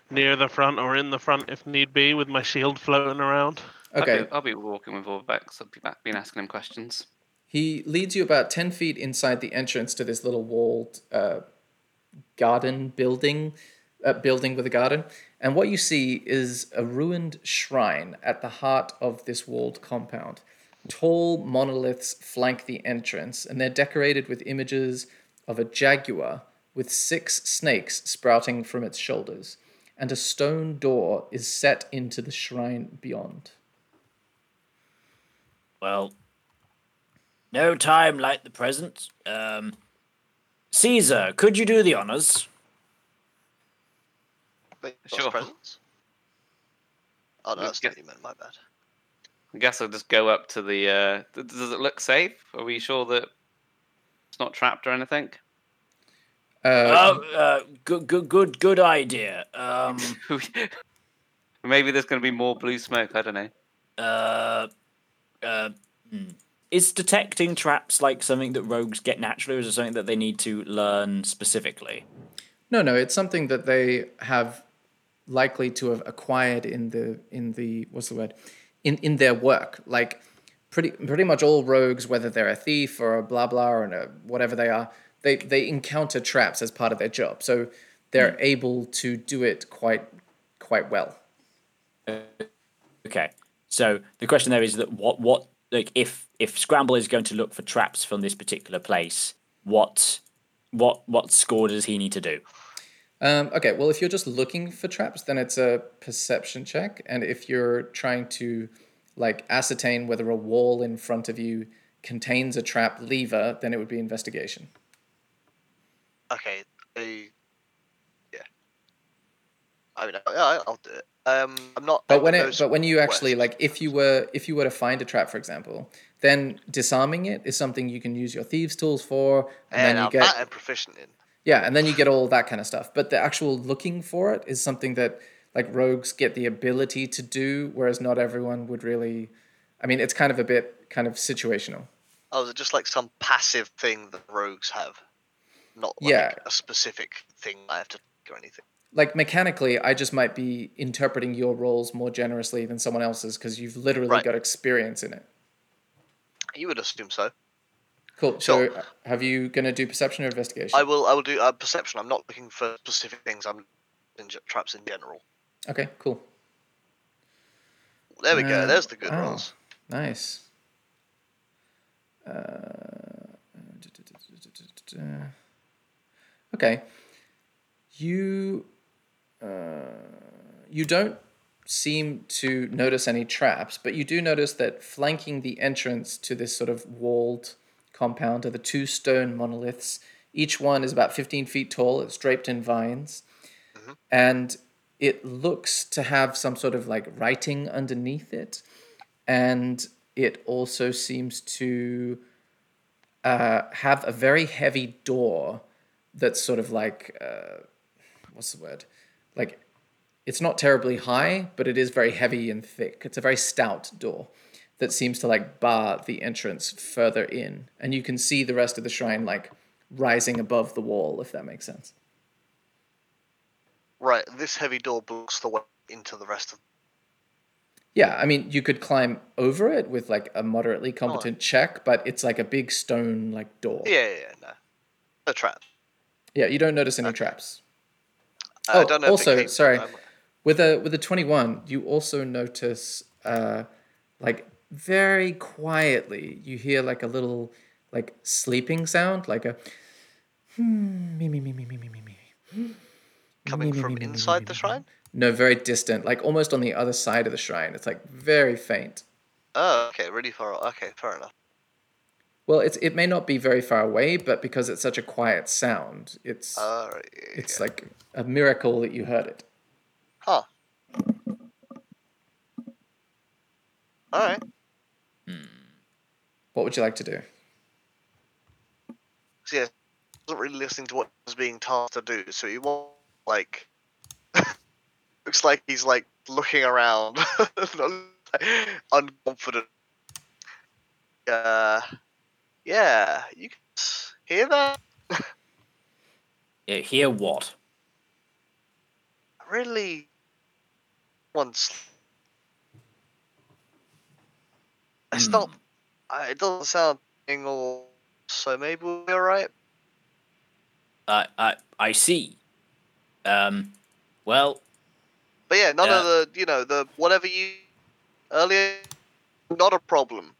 [SPEAKER 3] near the front or in the front if need be, with my shield floating around.
[SPEAKER 2] Okay.
[SPEAKER 5] I'll be, I'll be walking with Orvex. I've be- back, been asking him questions.
[SPEAKER 2] He leads you about 10 feet inside the entrance to this little walled uh, garden building, uh, building with a garden. And what you see is a ruined shrine at the heart of this walled compound. Tall monoliths flank the entrance, and they're decorated with images of a jaguar with six snakes sprouting from its shoulders. And a stone door is set into the shrine beyond.
[SPEAKER 6] Well, no time like the present. Um, Caesar, could you do the honors?
[SPEAKER 4] Wait,
[SPEAKER 5] Sure.
[SPEAKER 4] sure. presents? Oh no,
[SPEAKER 5] Yeah.
[SPEAKER 4] that's not meant. My bad.
[SPEAKER 5] I guess I'll just go up to the. Uh, th- does it look safe? Are we sure that it's not trapped or anything?
[SPEAKER 2] Uh,
[SPEAKER 6] Oh, uh, good, good, good, good idea. Um,
[SPEAKER 5] Maybe there's going to be more blue smoke. I don't know.
[SPEAKER 6] uh, uh, hmm. is detecting traps like something that rogues get naturally, or is it something that they need to learn specifically?
[SPEAKER 2] No, no, it's something that they have likely to have acquired in the in the what's the word in in their work. Like pretty pretty much all rogues, whether they're a thief or a blah blah or a, whatever they are, they they encounter traps as part of their job. So they're hmm. able to do it quite quite well.
[SPEAKER 6] Okay. So the question there is that what what like if if Scramble is going to look for traps from this particular place, what what what score does he need to do?
[SPEAKER 2] Um, okay, well, if you're just looking for traps, then it's a perception check, and if you're trying to like ascertain whether a wall in front of you contains a trap lever, then it would be investigation.
[SPEAKER 4] Okay. Uh, yeah. I mean, yeah, I'll do it. Um, I'm not.
[SPEAKER 2] But when it, but when you actually
[SPEAKER 4] west.
[SPEAKER 2] like, if you were, if you were to find a trap, for example, then disarming it is something you can use your thieves' tools for, and
[SPEAKER 4] and
[SPEAKER 2] then you
[SPEAKER 4] I'm
[SPEAKER 2] get,
[SPEAKER 4] proficient in.
[SPEAKER 2] Yeah, and then you get all that kind of stuff. But the actual looking for it is something that like rogues get the ability to do, whereas not everyone would really. I mean, it's kind of a bit kind of situational.
[SPEAKER 4] Oh, is it just like some passive thing that rogues have? Not like
[SPEAKER 2] Yeah.
[SPEAKER 4] a specific thing I have to take or anything.
[SPEAKER 2] Like mechanically, I just might be interpreting your roles more generously than someone else's because you've literally
[SPEAKER 4] Right.
[SPEAKER 2] got experience in it.
[SPEAKER 4] You would assume so.
[SPEAKER 2] Cool. So, have you gonna do perception or investigation?
[SPEAKER 4] I will. I will do uh, perception. I'm not looking for specific things. I'm in traps in general.
[SPEAKER 2] Okay. Cool.
[SPEAKER 4] There we go.
[SPEAKER 2] Uh,
[SPEAKER 4] There's the good
[SPEAKER 2] oh.
[SPEAKER 4] rolls.
[SPEAKER 2] Nice. Uh, okay. You uh, you don't seem to notice any traps, but you do notice that flanking the entrance to this sort of walled compound are the two stone monoliths. Each one is about 15 feet tall. It's draped in vines. And it looks to have some sort of like writing underneath it. And it also seems to uh, have a very heavy door that's sort of like uh, what's the word like it's not terribly high but it is very heavy and thick it's a very stout door that seems to like bar the entrance further in and you can see the rest of the shrine like rising above the wall if that makes sense
[SPEAKER 4] Right. This heavy door blocks the way into the rest of.
[SPEAKER 2] Yeah, I mean, you could climb over it with like a moderately competent check, but it's like a big stone like door.
[SPEAKER 4] Yeah, yeah, yeah, no. A trap.
[SPEAKER 2] Yeah, you don't notice any
[SPEAKER 4] Okay.
[SPEAKER 2] traps.
[SPEAKER 4] I
[SPEAKER 2] Oh,
[SPEAKER 4] don't know
[SPEAKER 2] also,
[SPEAKER 4] came
[SPEAKER 2] sorry. With a with a twenty one, you also notice uh, like very quietly, you hear like a little like sleeping sound, like a hmm, me me me me me me me me.
[SPEAKER 4] Coming
[SPEAKER 2] Me,
[SPEAKER 4] from
[SPEAKER 2] me,
[SPEAKER 4] inside
[SPEAKER 2] me,
[SPEAKER 4] the shrine?
[SPEAKER 2] No, very distant, like almost on the other side of the shrine. It's like very faint.
[SPEAKER 4] Oh, okay, really far. Okay, fair enough.
[SPEAKER 2] Well, it's it may not be very far away, but because it's such a quiet sound, it's
[SPEAKER 4] Alright.
[SPEAKER 2] it's like a miracle that you heard it.
[SPEAKER 4] Huh. Alright.
[SPEAKER 2] What would you like to do?
[SPEAKER 4] So yeah, wasn't really listening to what he was being tasked to do, so he was like looks like he's like looking around unconfident. Uh yeah, you can hear that?
[SPEAKER 6] Yeah, hear what?
[SPEAKER 4] Really once it's not uh, it doesn't sound or so maybe we'll be alright.
[SPEAKER 6] I I I see. Um, well,
[SPEAKER 4] But yeah, none of the you know, the whatever you earlier not a problem.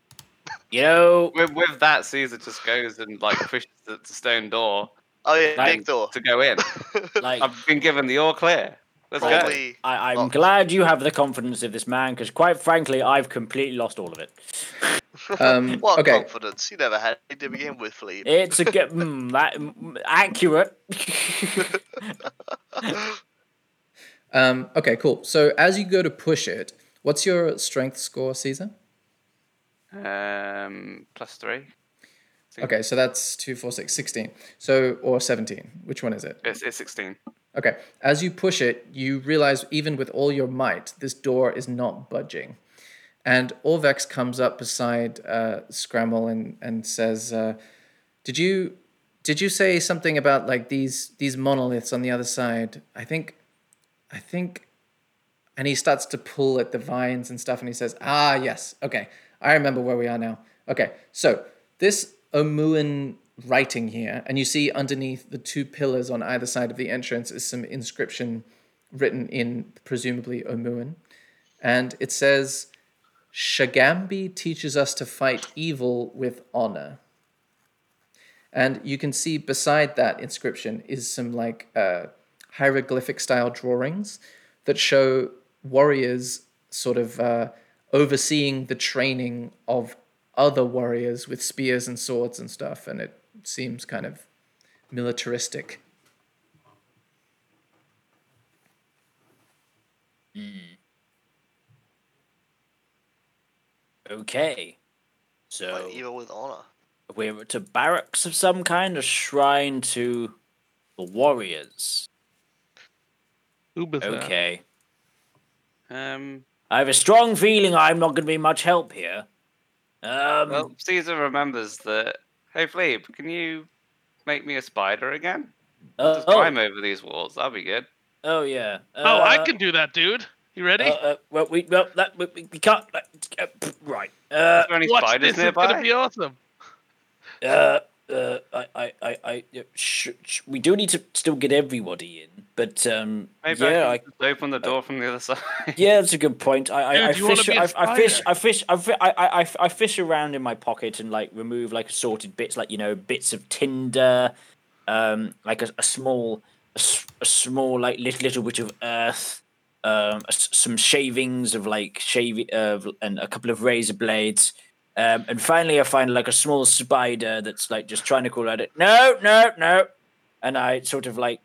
[SPEAKER 6] you know,
[SPEAKER 5] With, with that, Caesar just goes and like pushes the, the stone door
[SPEAKER 4] Oh yeah,
[SPEAKER 6] Like-
[SPEAKER 4] big door.
[SPEAKER 5] to go in.
[SPEAKER 6] like
[SPEAKER 5] I've been given the all clear. Let's go.
[SPEAKER 4] Probably
[SPEAKER 6] I, I'm
[SPEAKER 4] locked.
[SPEAKER 6] glad you have the confidence of this man, because quite frankly, I've completely lost all of it.
[SPEAKER 2] Um,
[SPEAKER 4] What
[SPEAKER 2] okay,
[SPEAKER 4] confidence? You never had it to begin with, Philippe.
[SPEAKER 6] It's a good, mm, that, mm, accurate.
[SPEAKER 2] um, okay, cool. So as you go to push it, what's your strength score, Caesar?
[SPEAKER 5] Um, plus three.
[SPEAKER 2] Okay, so that's 2, 4, 6, 16. So, or 17. Which one is it?
[SPEAKER 5] It's, it's 16.
[SPEAKER 2] Okay, as you push it, you realize even with all your might, this door is not budging. And Orvex comes up beside uh, Scramble and, and says, uh, "Did you did you say something about like these these monoliths on the other side? I think, I think." And he starts to pull at the vines and stuff, and he says, "Ah, yes, okay, I remember where we are now. Okay, so this Omuan writing here, and you see underneath the two pillars on either side of the entrance is some inscription written in presumably Omuan, and it says." Shagambi teaches us to fight evil with honor. And you can see beside that inscription is some like uh, hieroglyphic style drawings that show warriors sort of uh, overseeing the training of other warriors with spears and swords and stuff. And it seems kind of militaristic.
[SPEAKER 6] Okay. So
[SPEAKER 4] Fight evil with honor.
[SPEAKER 6] we're to barracks of some kind, a shrine to the warriors.
[SPEAKER 3] Who was that?
[SPEAKER 6] Okay.
[SPEAKER 5] Um,
[SPEAKER 6] I have a strong feeling I'm not going to be much help here. Um,
[SPEAKER 5] well, Caesar remembers that. Hey, Philippe, can you make me a spider again?
[SPEAKER 6] uh,
[SPEAKER 5] Just
[SPEAKER 6] oh,
[SPEAKER 5] climb over these walls. That'll be good.
[SPEAKER 6] oh yeah.
[SPEAKER 3] Oh, I
[SPEAKER 6] Uh,
[SPEAKER 3] can do that, dude. You ready?
[SPEAKER 6] Uh, uh, well, we well that we, we we can't. Uh, right. Uh,
[SPEAKER 5] Is there any
[SPEAKER 3] Watch
[SPEAKER 5] spiders
[SPEAKER 3] this. It's gonna be awesome.
[SPEAKER 6] uh, uh, I, I, I, I sh- sh- we do need to still get everybody in, but um,
[SPEAKER 5] Maybe
[SPEAKER 6] yeah,
[SPEAKER 5] I
[SPEAKER 6] I,
[SPEAKER 5] open the door from the other side.
[SPEAKER 6] yeah, that's a good point. I,
[SPEAKER 3] Dude,
[SPEAKER 6] I, I fish, I, I fish. I fish, I, fi- I, I, I, fish around in my pocket and like remove like assorted bits, like you know, bits of tinder, um, like a, a small, a, a small like little little bit of earth, um, a some shavings of like shave, uh, and a couple of razor blades. Um, and finally, I find like a small spider that's like just trying to call out it. No, no, no. And I sort of like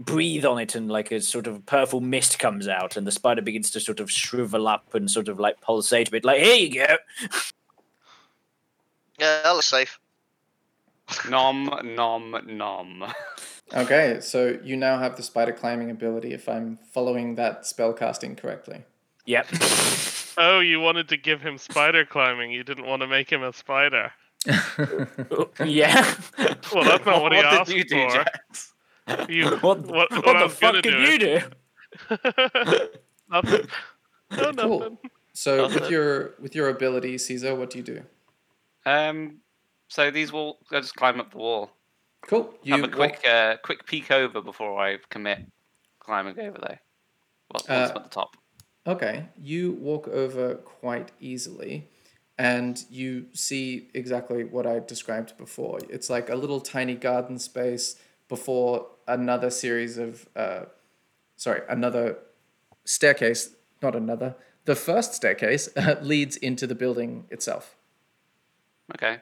[SPEAKER 6] breathe on it, and like a sort of purple mist comes out, and the spider begins to sort of shrivel up and sort of like pulsate a bit. Like, here you go.
[SPEAKER 4] Yeah, that looks safe.
[SPEAKER 5] nom, nom, nom.
[SPEAKER 2] Okay, so you now have the spider climbing ability if I'm following that spell casting correctly.
[SPEAKER 6] Yep.
[SPEAKER 3] Oh, you wanted to give him spider climbing. You didn't want to make him a spider.
[SPEAKER 6] yeah.
[SPEAKER 3] Well, that's not what, he
[SPEAKER 5] did
[SPEAKER 3] asked
[SPEAKER 5] you do,
[SPEAKER 3] for.
[SPEAKER 5] Jax?
[SPEAKER 3] You,
[SPEAKER 6] What,
[SPEAKER 3] what,
[SPEAKER 6] what,
[SPEAKER 3] what
[SPEAKER 6] the fuck did you do?
[SPEAKER 3] Nothing. No,
[SPEAKER 2] Cool. So
[SPEAKER 5] Does
[SPEAKER 2] with your with your ability, Caesar, what do you do?
[SPEAKER 5] Um, so these will I'll just climb up the wall.
[SPEAKER 2] Cool. You
[SPEAKER 5] Have a quick,
[SPEAKER 2] walk-
[SPEAKER 5] uh, quick peek over before I commit climbing over there. Well, once
[SPEAKER 2] Uh,
[SPEAKER 5] I'm at the top.
[SPEAKER 2] Okay, you walk over quite easily and you see exactly what I described before. It's like a little tiny garden space before another series of, uh, sorry, another staircase, not another. The first staircase leads into the building itself.
[SPEAKER 5] Okay.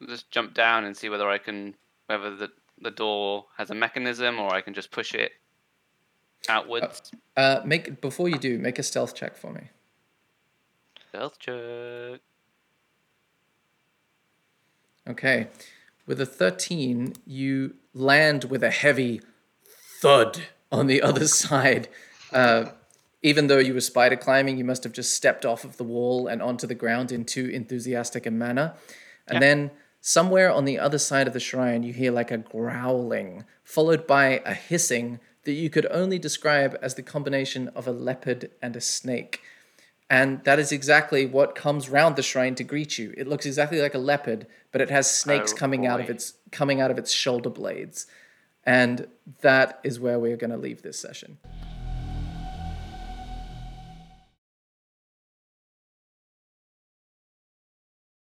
[SPEAKER 5] I'll just jump down and see whether I can, whether the, the door has a mechanism or I can just push it outwards.
[SPEAKER 2] Uh, make before you do, make a stealth check for me.
[SPEAKER 5] Stealth check.
[SPEAKER 2] Okay. With a 13, you land with a heavy thud on the other side. Uh, even though you were spider climbing, you must have just stepped off of the wall and onto the ground in too enthusiastic a manner. And then somewhere on the other side of the shrine, you hear like a growling, followed by a hissing that you could only describe as the combination of a leopard and a snake. And that is exactly what comes round the shrine to greet you. It looks exactly like a leopard, but it has snakes
[SPEAKER 5] Oh,
[SPEAKER 2] coming out of its coming out of its shoulder blades. And that is where we're going to leave this session.